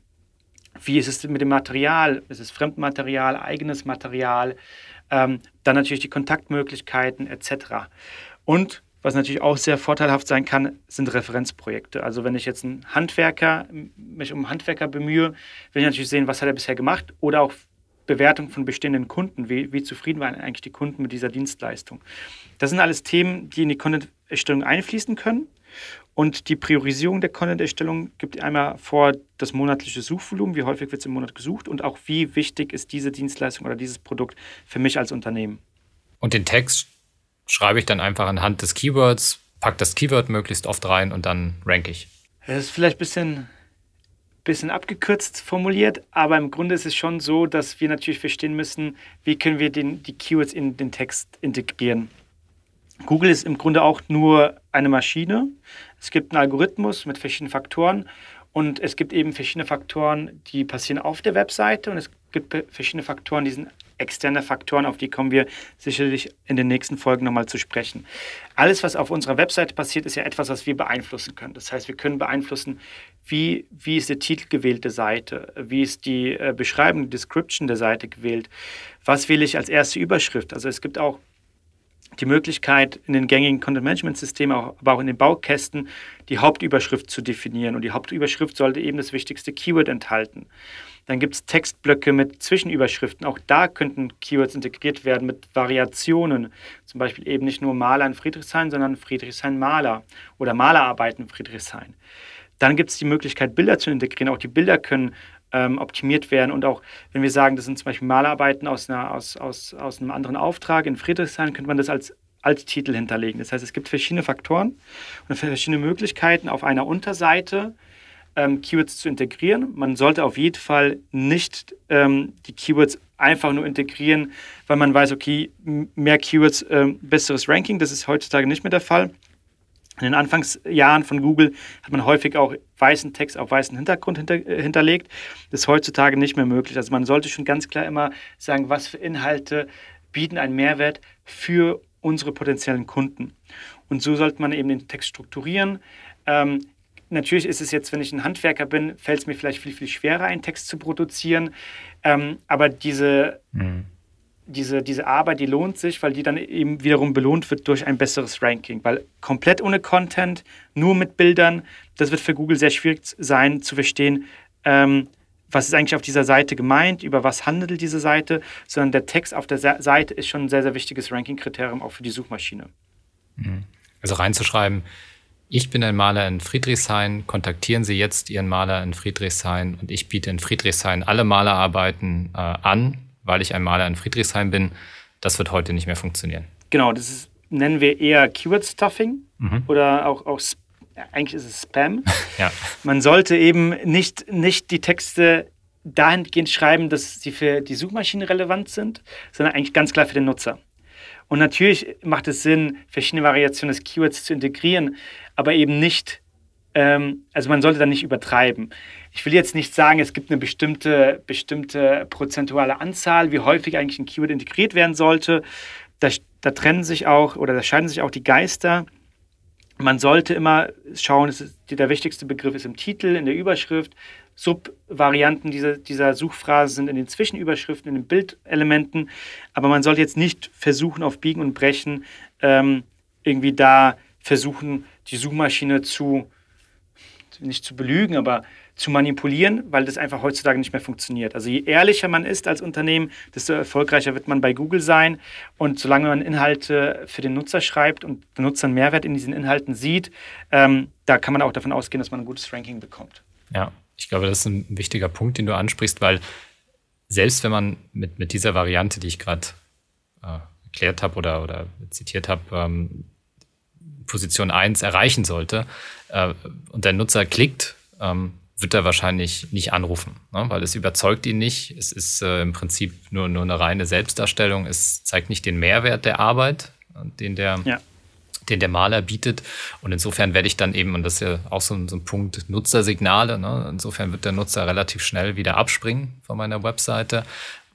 wie ist es mit dem Material? Ist es Fremdmaterial, eigenes Material? Ähm, dann natürlich die Kontaktmöglichkeiten etc. Und was natürlich auch sehr vorteilhaft sein kann, sind Referenzprojekte. Also wenn ich jetzt einen Handwerker, mich um einen Handwerker bemühe, will ich natürlich sehen, was hat er bisher gemacht oder auch Bewertung von bestehenden Kunden. Wie, wie, zufrieden waren eigentlich die Kunden mit dieser Dienstleistung? Das sind alles Themen, die in die Content-Erstellung einfließen können. Und die Priorisierung der Content-Erstellung gibt einmal vor das monatliche Suchvolumen, wie häufig wird es im Monat gesucht und auch wie wichtig ist diese Dienstleistung oder dieses Produkt für mich als Unternehmen. Und den Text schreibe ich dann einfach anhand des Keywords, pack das Keyword möglichst oft rein und dann rank ich. Das ist vielleicht ein bisschen, bisschen abgekürzt formuliert, aber im Grunde ist es schon so, dass wir natürlich verstehen müssen, wie können wir den, die Keywords in den Text integrieren. Google ist im Grunde auch nur eine Maschine. Es gibt einen Algorithmus mit verschiedenen Faktoren und es gibt eben verschiedene Faktoren, die passieren auf der Webseite und es gibt verschiedene Faktoren, die sind externe Faktoren, auf die kommen wir sicherlich in den nächsten Folgen nochmal zu sprechen. Alles, was auf unserer Webseite passiert, ist ja etwas, was wir beeinflussen können. Das heißt, wir können beeinflussen, wie, wie ist der Titel gewählt der Seite, wie ist die äh, Beschreibung, die Description der Seite gewählt, was wähle ich als erste Überschrift. Also es gibt auch die Möglichkeit, in den gängigen Content-Management-Systemen, aber auch in den Baukästen, die Hauptüberschrift zu definieren. Und die Hauptüberschrift sollte eben das wichtigste Keyword enthalten. Dann gibt es Textblöcke mit Zwischenüberschriften. Auch da könnten Keywords integriert werden mit Variationen. Zum Beispiel eben nicht nur Maler in Friedrichshain, sondern Friedrichshain-Maler oder Malerarbeiten in Friedrichshain. Dann gibt es die Möglichkeit, Bilder zu integrieren. Auch die Bilder können ähm, optimiert werden. Und auch wenn wir sagen, das sind zum Beispiel Malarbeiten aus, einer, aus, aus, aus einem anderen Auftrag in Friedrichshain, könnte man das als Alttitel hinterlegen. Das heißt, es gibt verschiedene Faktoren und verschiedene Möglichkeiten auf einer Unterseite ähm, Keywords zu integrieren. Man sollte auf jeden Fall nicht ähm, die Keywords einfach nur integrieren, weil man weiß, okay, mehr Keywords, ähm, besseres Ranking. Das ist heutzutage nicht mehr der Fall. In den Anfangsjahren von Google hat man häufig auch weißen Text auf weißen Hintergrund hinter, äh, hinterlegt. Das ist heutzutage nicht mehr möglich. Also man sollte schon ganz klar immer sagen, was für Inhalte bieten einen Mehrwert für unsere potenziellen Kunden. Und so sollte man eben den Text strukturieren. Ähm, Natürlich ist es jetzt, wenn ich ein Handwerker bin, fällt es mir vielleicht viel, viel schwerer, einen Text zu produzieren. Ähm, aber diese, mhm. Diese, diese Arbeit, die lohnt sich, weil die dann eben wiederum belohnt wird durch ein besseres Ranking. Weil komplett ohne Content, nur mit Bildern, das wird für Google sehr schwierig sein zu verstehen, ähm, was ist eigentlich auf dieser Seite gemeint, über was handelt diese Seite, sondern der Text auf der Seite ist schon ein sehr, sehr wichtiges Ranking-Kriterium auch für die Suchmaschine. Mhm. Also reinzuschreiben, ich bin ein Maler in Friedrichshain, kontaktieren Sie jetzt Ihren Maler in Friedrichshain und ich biete in Friedrichshain alle Malerarbeiten äh, an, weil ich ein Maler in Friedrichshain bin. Das wird heute nicht mehr funktionieren. Genau, das ist, nennen wir eher Keyword-Stuffing mhm. oder auch, auch eigentlich ist es Spam. *laughs* ja. Man sollte eben nicht, nicht die Texte dahingehend schreiben, dass sie für die Suchmaschine relevant sind, sondern eigentlich ganz klar für den Nutzer. Und natürlich macht es Sinn, verschiedene Variationen des Keywords zu integrieren, aber eben nicht, ähm, also man sollte da nicht übertreiben. Ich will jetzt nicht sagen, es gibt eine bestimmte, bestimmte prozentuale Anzahl, wie häufig eigentlich ein Keyword integriert werden sollte. Da, da trennen sich auch oder da scheiden sich auch die Geister. Man sollte immer schauen, ist, der wichtigste Begriff ist im Titel, in der Überschrift. Subvarianten dieser, dieser Suchphrase sind in den Zwischenüberschriften, in den Bildelementen. Aber man sollte jetzt nicht versuchen, auf Biegen und Brechen ähm, irgendwie da versuchen, die Suchmaschine zu, nicht zu belügen, aber zu manipulieren, weil das einfach heutzutage nicht mehr funktioniert. Also je ehrlicher man ist als Unternehmen, desto erfolgreicher wird man bei Google sein. Und solange man Inhalte für den Nutzer schreibt und der Nutzer einen Mehrwert in diesen Inhalten sieht, ähm, da kann man auch davon ausgehen, dass man ein gutes Ranking bekommt. Ja, ich glaube, das ist ein wichtiger Punkt, den du ansprichst, weil selbst wenn man mit, mit dieser Variante, die ich gerade äh, erklärt habe oder, oder zitiert habe, ähm, Position 1 erreichen sollte äh, und der Nutzer klickt, ähm, wird er wahrscheinlich nicht anrufen, ne? weil es überzeugt ihn nicht. Es ist äh, im Prinzip nur, nur eine reine Selbstdarstellung. Es zeigt nicht den Mehrwert der Arbeit, den der, ja. den der Maler bietet. Und insofern werde ich dann eben, und das ist ja auch so, so ein Punkt, Nutzersignale. Ne? Insofern wird der Nutzer relativ schnell wieder abspringen von meiner Webseite,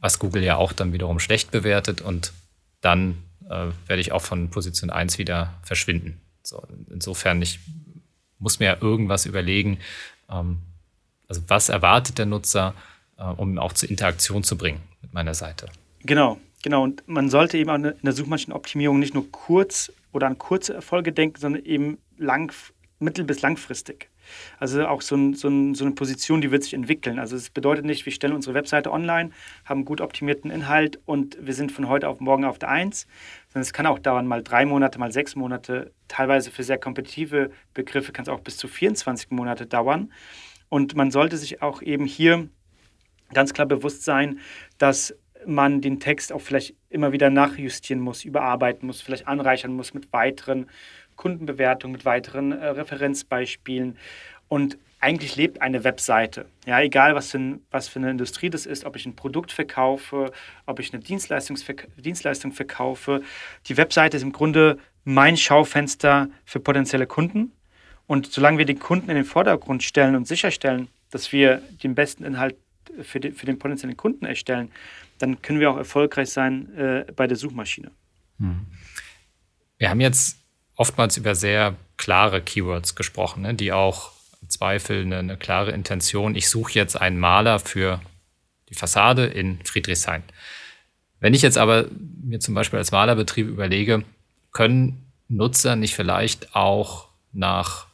was Google ja auch dann wiederum schlecht bewertet. Und dann äh, werde ich auch von Position 1 wieder verschwinden. So, insofern, ich muss mir irgendwas überlegen, ähm, also was erwartet der Nutzer, äh, um auch zur Interaktion zu bringen mit meiner Seite. Genau, genau. Und man sollte eben in der Suchmaschinenoptimierung nicht nur kurz oder an kurze Erfolge denken, sondern eben lang, mittel- bis langfristig. Also auch so, ein, so, ein, so eine Position, die wird sich entwickeln. Also es bedeutet nicht, wir stellen unsere Webseite online, haben gut optimierten Inhalt und wir sind von heute auf morgen auf der Eins, sondern es kann auch dauern, mal drei Monate, mal sechs Monate. Teilweise für sehr kompetitive Begriffe kann es auch bis zu 24 Monate dauern. Und man sollte sich auch eben hier ganz klar bewusst sein, dass man den Text auch vielleicht immer wieder nachjustieren muss, überarbeiten muss, vielleicht anreichern muss mit weiteren Kundenbewertungen, mit weiteren äh, Referenzbeispielen. Und eigentlich lebt eine Webseite. Ja, egal was für, was für eine Industrie das ist, ob ich ein Produkt verkaufe, ob ich eine Dienstleistung, Dienstleistung verkaufe. Die Webseite ist im Grunde mein Schaufenster für potenzielle Kunden. Und solange wir den Kunden in den Vordergrund stellen und sicherstellen, dass wir den besten Inhalt für, die, für den potenziellen Kunden erstellen, dann können wir auch erfolgreich sein äh, bei der Suchmaschine. Hm. Wir haben jetzt oftmals über sehr klare Keywords gesprochen, ne, die auch im Zweifel eine, eine klare Intention, ich suche jetzt einen Maler für die Fassade in Friedrichshain. Wenn ich jetzt aber mir zum Beispiel als Malerbetrieb überlege, können Nutzer nicht vielleicht auch nach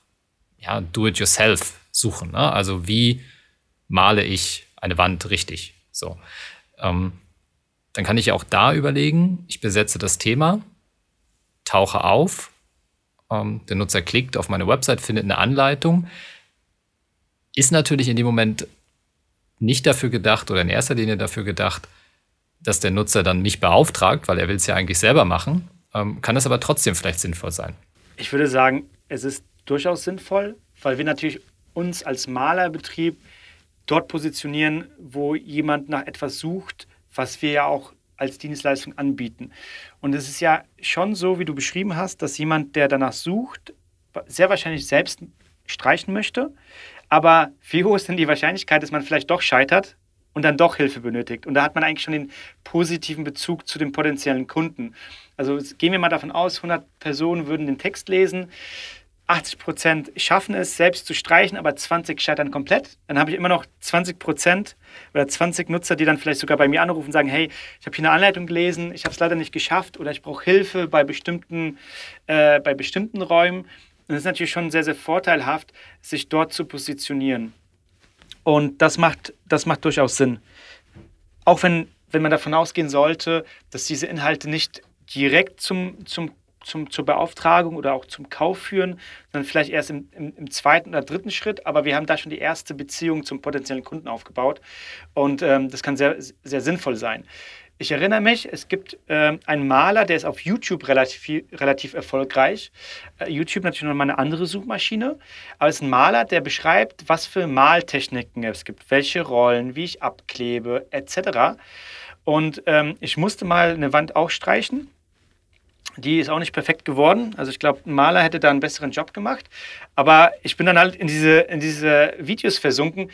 ja, Do-it-yourself suchen? Ne? Also wie male ich eine Wand richtig? So. Ähm, dann kann ich auch da überlegen, ich besetze das Thema, tauche auf, der Nutzer klickt auf meine Website, findet eine Anleitung, ist natürlich in dem Moment nicht dafür gedacht oder in erster Linie dafür gedacht, dass der Nutzer dann mich beauftragt, weil er will es ja eigentlich selber machen, ähm, kann es aber trotzdem vielleicht sinnvoll sein. Ich würde sagen, es ist durchaus sinnvoll, weil wir natürlich uns als Malerbetrieb dort positionieren, wo jemand nach etwas sucht, was wir ja auch als Dienstleistung anbieten. Und es ist ja schon so, wie du beschrieben hast, dass jemand, der danach sucht, sehr wahrscheinlich selbst streichen möchte. Aber wie hoch ist denn die Wahrscheinlichkeit, dass man vielleicht doch scheitert und dann doch Hilfe benötigt? Und da hat man eigentlich schon den positiven Bezug zu dem potenziellen Kunden. Also gehen wir mal davon aus, 100 Personen würden den Text lesen. 80 Prozent schaffen es, selbst zu streichen, aber 20 scheitern komplett. Dann habe ich immer noch 20 Prozent oder 20 Nutzer, die dann vielleicht sogar bei mir anrufen und sagen, hey, ich habe hier eine Anleitung gelesen, ich habe es leider nicht geschafft oder ich brauche Hilfe bei bestimmten, äh, bei bestimmten Räumen. Und es ist natürlich schon sehr, sehr vorteilhaft, sich dort zu positionieren. Und das macht, das macht durchaus Sinn. Auch wenn, wenn man davon ausgehen sollte, dass diese Inhalte nicht direkt zum, zum zum, zur Beauftragung oder auch zum Kauf führen, sondern vielleicht erst im, im, im, zweiten oder dritten Schritt. Aber wir haben da schon die erste Beziehung zum potenziellen Kunden aufgebaut und ähm, das kann sehr, sehr sinnvoll sein. Ich erinnere mich, es gibt äh, einen Maler, der ist auf YouTube relativ, relativ erfolgreich. Äh, YouTube natürlich nochmal eine andere Suchmaschine, aber es ist ein Maler, der beschreibt, was für Maltechniken es gibt, welche Rollen, wie ich abklebe, etc. Und ähm, ich musste mal eine Wand auch streichen die ist auch nicht perfekt geworden. Also ich glaube, ein Maler hätte da einen besseren Job gemacht. Aber ich bin dann halt in diese, in diese Videos versunken,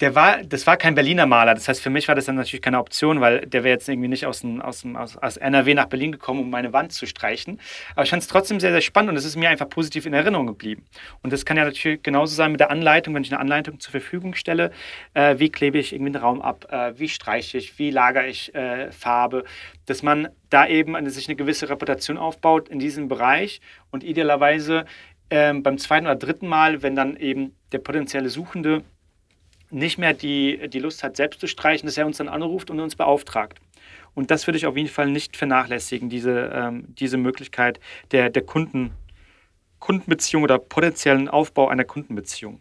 der war, das war kein Berliner Maler. Das heißt, für mich war das dann natürlich keine Option, weil der wäre jetzt irgendwie nicht aus, dem, aus, dem, aus, aus NRW nach Berlin gekommen, um meine Wand zu streichen. Aber ich fand es trotzdem sehr, sehr spannend und es ist mir einfach positiv in Erinnerung geblieben. Und das kann ja natürlich genauso sein mit der Anleitung, wenn ich eine Anleitung zur Verfügung stelle. Äh, wie klebe ich irgendwie einen Raum ab? Äh, wie streiche ich? Wie lagere ich äh, Farbe? Dass man da eben eine, sich eine gewisse Reputation aufbaut in diesem Bereich und idealerweise ähm, beim zweiten oder dritten Mal, wenn dann eben der potenzielle Suchende nicht mehr die, die Lust hat, selbst zu streichen, dass er uns dann anruft und uns beauftragt. Und das würde ich auf jeden Fall nicht vernachlässigen, diese, ähm, diese Möglichkeit der, der Kunden, Kundenbeziehung oder potenziellen Aufbau einer Kundenbeziehung.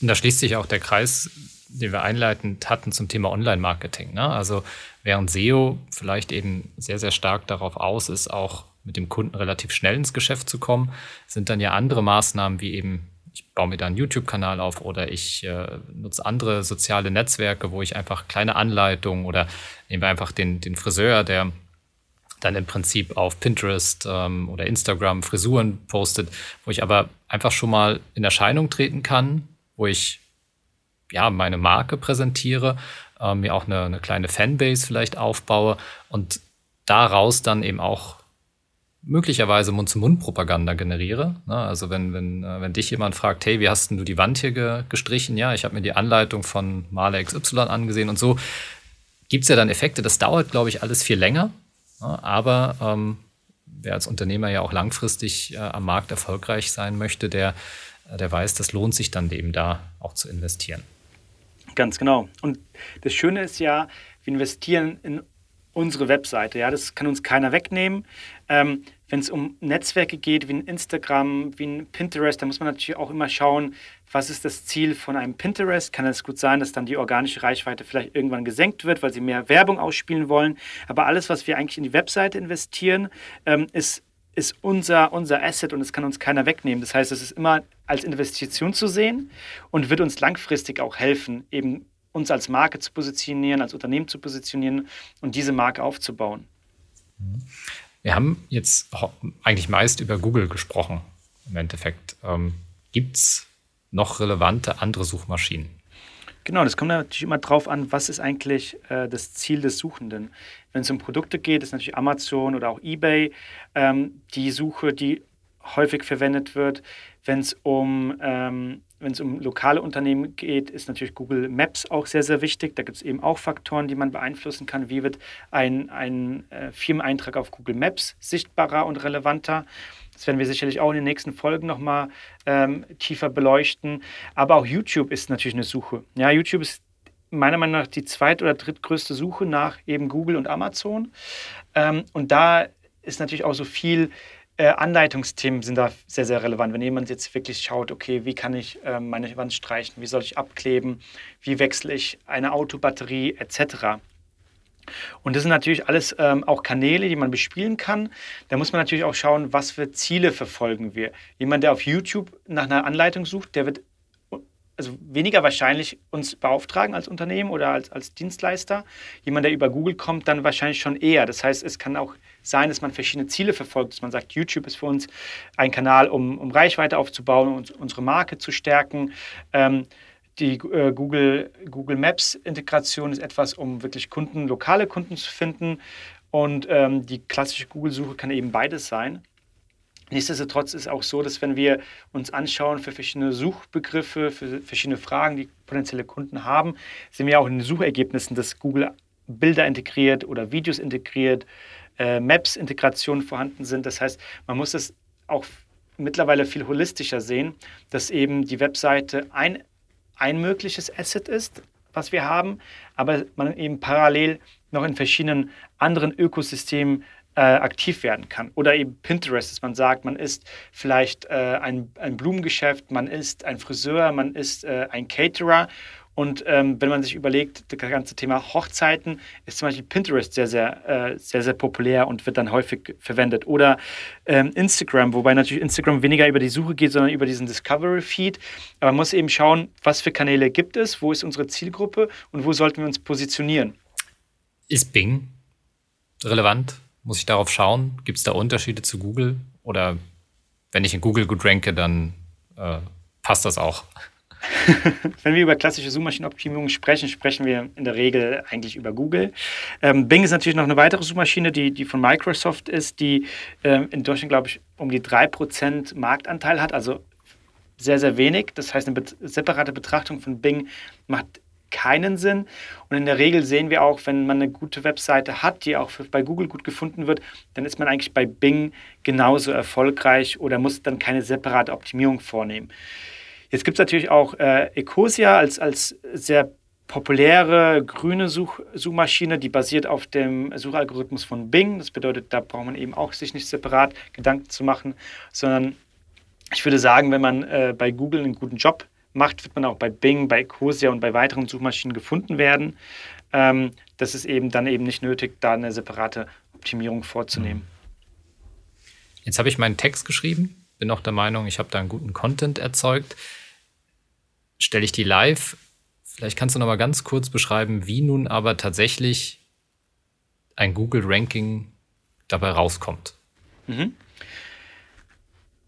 Und da schließt sich auch der Kreis, den wir einleitend hatten zum Thema Online-Marketing. Ne? Also während SEO vielleicht eben sehr, sehr stark darauf aus ist, auch mit dem Kunden relativ schnell ins Geschäft zu kommen, sind dann ja andere Maßnahmen wie eben ich baue mir da einen YouTube-Kanal auf oder ich äh, nutze andere soziale Netzwerke, wo ich einfach kleine Anleitungen oder nehmen wir einfach den, den Friseur, der dann im Prinzip auf Pinterest ähm, oder Instagram Frisuren postet, wo ich aber einfach schon mal in Erscheinung treten kann, wo ich ja meine Marke präsentiere, äh, mir auch eine, eine kleine Fanbase vielleicht aufbaue und daraus dann eben auch möglicherweise Mund-zu-Mund-Propaganda generiere. Ne? Also wenn, wenn, äh, wenn dich jemand fragt, hey, wie hast denn du die Wand hier ge gestrichen? Ja, ich habe mir die Anleitung von Maler XY angesehen und so gibt es ja dann Effekte. Das dauert, glaube ich, alles viel länger. Ne? Aber ähm, wer als Unternehmer ja auch langfristig äh, am Markt erfolgreich sein möchte, der der weiß, das lohnt sich dann eben da auch zu investieren. Ganz genau. Und das Schöne ist ja, wir investieren in unsere Webseite. Ja, das kann uns keiner wegnehmen. Ähm, Wenn es um Netzwerke geht, wie ein Instagram, wie ein Pinterest, da muss man natürlich auch immer schauen, was ist das Ziel von einem Pinterest? Kann es gut sein, dass dann die organische Reichweite vielleicht irgendwann gesenkt wird, weil sie mehr Werbung ausspielen wollen? Aber alles, was wir eigentlich in die Webseite investieren, ähm, ist ist unser, unser Asset und es kann uns keiner wegnehmen. Das heißt, es ist immer als Investition zu sehen und wird uns langfristig auch helfen, eben uns als Marke zu positionieren, als Unternehmen zu positionieren und diese Marke aufzubauen. Wir haben jetzt eigentlich meist über Google gesprochen. Im Endeffekt ähm, gibt es noch relevante andere Suchmaschinen. Genau, das kommt natürlich immer drauf an, was ist eigentlich äh, das Ziel des Suchenden. Wenn es um Produkte geht, ist natürlich Amazon oder auch eBay ähm, die Suche, die häufig verwendet wird. Wenn es um, ähm, um lokale Unternehmen geht, ist natürlich Google Maps auch sehr, sehr wichtig. Da gibt es eben auch Faktoren, die man beeinflussen kann. Wie wird ein, ein äh, Firmeneintrag auf Google Maps sichtbarer und relevanter? Das werden wir sicherlich auch in den nächsten Folgen nochmal ähm, tiefer beleuchten. Aber auch YouTube ist natürlich eine Suche. Ja, YouTube ist meiner Meinung nach die zweit- oder drittgrößte Suche nach eben Google und Amazon. Ähm, und da ist natürlich auch so viel äh, Anleitungsthemen sind da sehr, sehr relevant. Wenn jemand jetzt wirklich schaut, okay, wie kann ich äh, meine Wand streichen, wie soll ich abkleben, wie wechsle ich eine Autobatterie etc. Und das sind natürlich alles ähm, auch Kanäle, die man bespielen kann. Da muss man natürlich auch schauen, was für Ziele verfolgen wir. Jemand, der auf YouTube nach einer Anleitung sucht, der wird also weniger wahrscheinlich uns beauftragen als Unternehmen oder als, als Dienstleister. Jemand, der über Google kommt, dann wahrscheinlich schon eher. Das heißt, es kann auch sein, dass man verschiedene Ziele verfolgt, dass man sagt, YouTube ist für uns ein Kanal, um, um Reichweite aufzubauen und unsere Marke zu stärken. Ähm, die äh, Google, Google Maps Integration ist etwas, um wirklich Kunden, lokale Kunden zu finden. Und ähm, die klassische Google-Suche kann eben beides sein. Nichtsdestotrotz ist auch so, dass wenn wir uns anschauen für verschiedene Suchbegriffe, für verschiedene Fragen, die potenzielle Kunden haben, sehen wir auch in den Suchergebnissen, dass Google Bilder integriert oder Videos integriert, äh, Maps-Integrationen vorhanden sind. Das heißt, man muss es auch mittlerweile viel holistischer sehen, dass eben die Webseite ein ein mögliches Asset ist, was wir haben, aber man eben parallel noch in verschiedenen anderen Ökosystemen äh, aktiv werden kann. Oder eben Pinterest, dass man sagt, man ist vielleicht äh, ein, ein Blumengeschäft, man ist ein Friseur, man ist äh, ein Caterer und ähm, wenn man sich überlegt, das ganze Thema Hochzeiten ist zum Beispiel Pinterest sehr, sehr, äh, sehr, sehr populär und wird dann häufig verwendet. Oder ähm, Instagram, wobei natürlich Instagram weniger über die Suche geht, sondern über diesen Discovery-Feed. Aber man muss eben schauen, was für Kanäle gibt es, wo ist unsere Zielgruppe und wo sollten wir uns positionieren. Ist Bing relevant? Muss ich darauf schauen? Gibt es da Unterschiede zu Google? Oder wenn ich in Google gut ranke, dann äh, passt das auch? *laughs* Wenn wir über klassische Suchmaschinenoptimierung sprechen, sprechen wir in der Regel eigentlich über Google. Ähm, Bing ist natürlich noch eine weitere Suchmaschine, die, die von Microsoft ist, die ähm, in Deutschland, glaube ich, um die 3% Marktanteil hat, also sehr, sehr wenig. Das heißt, eine separate Betrachtung von Bing macht keinen Sinn. Und in der Regel sehen wir auch, wenn man eine gute Webseite hat, die auch bei Google gut gefunden wird, dann ist man eigentlich bei Bing genauso erfolgreich oder muss dann keine separate Optimierung vornehmen. Jetzt gibt es natürlich auch äh, Ecosia als, als sehr populäre grüne Such Suchmaschine, die basiert auf dem Suchalgorithmus von Bing. Das bedeutet, da braucht man eben auch sich nicht separat Gedanken zu machen, sondern ich würde sagen, wenn man äh, bei Google einen guten Job macht, wird man auch bei Bing, bei Ecosia und bei weiteren Suchmaschinen gefunden werden. Ähm, das ist eben dann eben nicht nötig, da eine separate Optimierung vorzunehmen. Jetzt habe ich meinen Text geschrieben bin auch der Meinung, ich habe da einen guten Content erzeugt. Stelle ich die live? Vielleicht kannst du noch mal ganz kurz beschreiben, wie nun aber tatsächlich ein Google-Ranking dabei rauskommt. Mhm.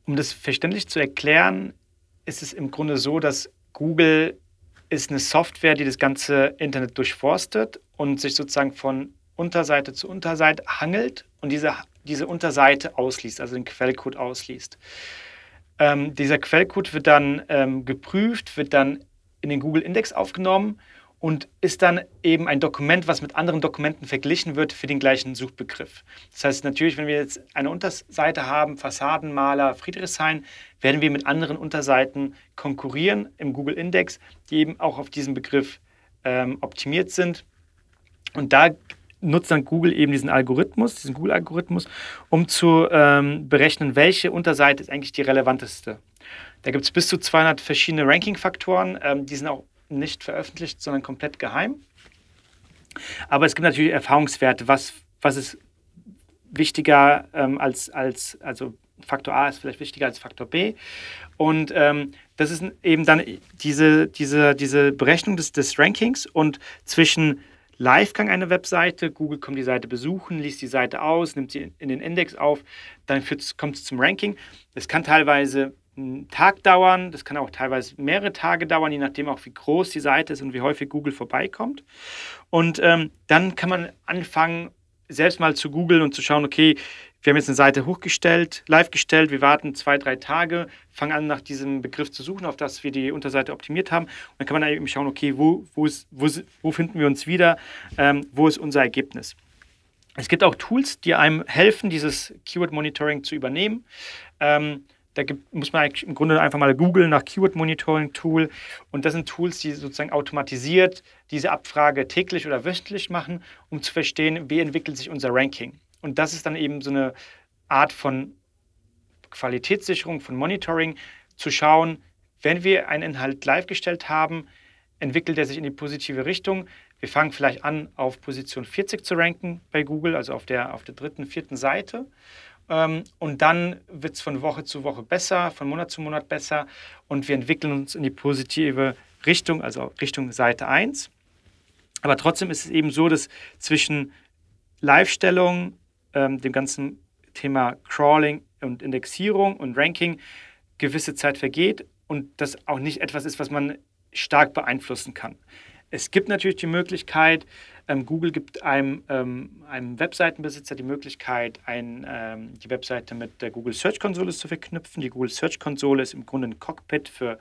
Um das verständlich zu erklären, ist es im Grunde so, dass Google ist eine Software, die das ganze Internet durchforstet und sich sozusagen von Unterseite zu Unterseite hangelt und diese diese Unterseite ausliest, also den Quellcode ausliest. Ähm, dieser Quellcode wird dann ähm, geprüft, wird dann in den Google Index aufgenommen und ist dann eben ein Dokument, was mit anderen Dokumenten verglichen wird für den gleichen Suchbegriff. Das heißt natürlich, wenn wir jetzt eine Unterseite haben, Fassadenmaler Friedrichshain, werden wir mit anderen Unterseiten konkurrieren im Google Index, die eben auch auf diesen Begriff ähm, optimiert sind. Und da nutzt dann Google eben diesen Algorithmus, diesen Google-Algorithmus, um zu ähm, berechnen, welche Unterseite ist eigentlich die relevanteste. Da gibt es bis zu 200 verschiedene Ranking-Faktoren. Ähm, die sind auch nicht veröffentlicht, sondern komplett geheim. Aber es gibt natürlich Erfahrungswerte, was, was ist wichtiger ähm, als, als, also Faktor A ist vielleicht wichtiger als Faktor B. Und ähm, das ist eben dann diese, diese, diese Berechnung des, des Rankings und zwischen Livegang einer Webseite, Google kommt die Seite besuchen, liest die Seite aus, nimmt sie in den Index auf, dann kommt es zum Ranking. Das kann teilweise einen Tag dauern, das kann auch teilweise mehrere Tage dauern, je nachdem auch wie groß die Seite ist und wie häufig Google vorbeikommt. Und ähm, dann kann man anfangen, selbst mal zu googeln und zu schauen, okay, wir haben jetzt eine Seite hochgestellt, live gestellt, wir warten zwei, drei Tage, fangen an, nach diesem Begriff zu suchen, auf das wir die Unterseite optimiert haben. Und dann kann man eben schauen, okay, wo, wo, ist, wo, wo finden wir uns wieder, ähm, wo ist unser Ergebnis. Es gibt auch Tools, die einem helfen, dieses Keyword-Monitoring zu übernehmen. Ähm, da gibt, muss man im Grunde einfach mal googeln nach Keyword Monitoring Tool. Und das sind Tools, die sozusagen automatisiert diese Abfrage täglich oder wöchentlich machen, um zu verstehen, wie entwickelt sich unser Ranking. Und das ist dann eben so eine Art von Qualitätssicherung, von Monitoring, zu schauen, wenn wir einen Inhalt live gestellt haben, entwickelt er sich in die positive Richtung. Wir fangen vielleicht an, auf Position 40 zu ranken bei Google, also auf der, auf der dritten, vierten Seite. Ähm, und dann wird es von Woche zu Woche besser, von Monat zu Monat besser und wir entwickeln uns in die positive Richtung, also Richtung Seite 1. Aber trotzdem ist es eben so, dass zwischen Live-Stellung, ähm, dem ganzen Thema Crawling und Indexierung und Ranking gewisse Zeit vergeht und das auch nicht etwas ist, was man stark beeinflussen kann. Es gibt natürlich die Möglichkeit, ähm, Google gibt einem, ähm, einem Webseitenbesitzer die Möglichkeit, ein, ähm, die Webseite mit der Google Search Konsole zu verknüpfen. Die Google Search Konsole ist im Grunde ein Cockpit für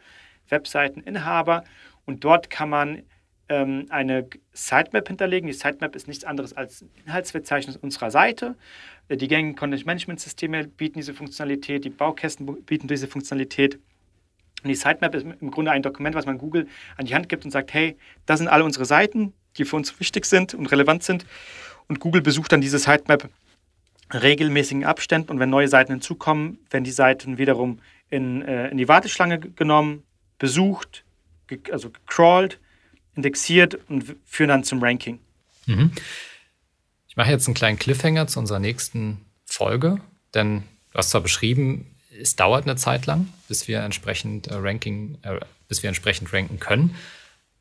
Webseiteninhaber und dort kann man ähm, eine Sitemap hinterlegen. Die Sitemap ist nichts anderes als ein Inhaltsverzeichnis unserer Seite. Äh, die gängigen Content-Management-Systeme bieten diese Funktionalität, die Baukästen bieten diese Funktionalität. Und die Sitemap ist im Grunde ein Dokument, was man Google an die Hand gibt und sagt, hey, das sind alle unsere Seiten, die für uns wichtig sind und relevant sind. Und Google besucht dann diese Sitemap regelmäßigen Abständen und wenn neue Seiten hinzukommen, werden die Seiten wiederum in, äh, in die Warteschlange genommen, besucht, ge also gecrawlt, indexiert und führen dann zum Ranking. Mhm. Ich mache jetzt einen kleinen Cliffhanger zu unserer nächsten Folge, denn du hast zwar beschrieben, es dauert eine Zeit lang, bis wir entsprechend äh, Ranking, äh, bis wir entsprechend ranken können.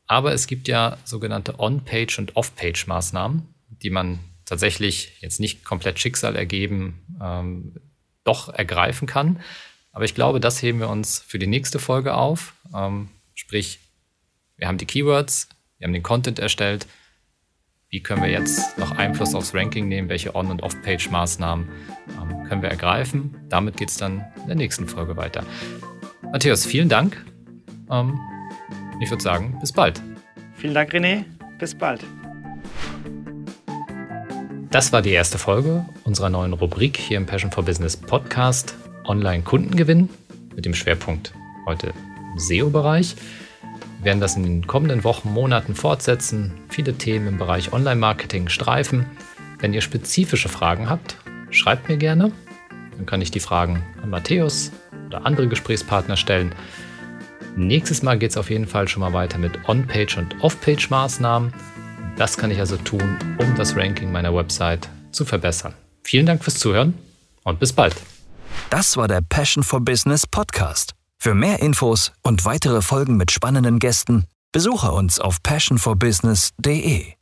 Aber es gibt ja sogenannte On-Page- und Off-Page-Maßnahmen, die man tatsächlich jetzt nicht komplett Schicksal ergeben, ähm, doch ergreifen kann. Aber ich glaube, das heben wir uns für die nächste Folge auf. Ähm, sprich, wir haben die Keywords, wir haben den Content erstellt. Wie können wir jetzt noch Einfluss aufs Ranking nehmen? Welche On- und Off-Page-Maßnahmen ähm, können wir ergreifen? Damit geht es dann in der nächsten Folge weiter. Matthäus, vielen Dank. Ähm, ich würde sagen, bis bald. Vielen Dank, René. Bis bald. Das war die erste Folge unserer neuen Rubrik hier im Passion for Business Podcast Online-Kundengewinn mit dem Schwerpunkt heute im SEO-Bereich. Wir werden das in den kommenden Wochen, Monaten fortsetzen, viele Themen im Bereich Online-Marketing streifen. Wenn ihr spezifische Fragen habt, schreibt mir gerne. Dann kann ich die Fragen an Matthäus oder andere Gesprächspartner stellen. Nächstes Mal geht es auf jeden Fall schon mal weiter mit On-Page- und Off-Page-Maßnahmen. Das kann ich also tun, um das Ranking meiner Website zu verbessern. Vielen Dank fürs Zuhören und bis bald. Das war der Passion for Business Podcast. Für mehr Infos und weitere Folgen mit spannenden Gästen besuche uns auf passionforbusiness.de.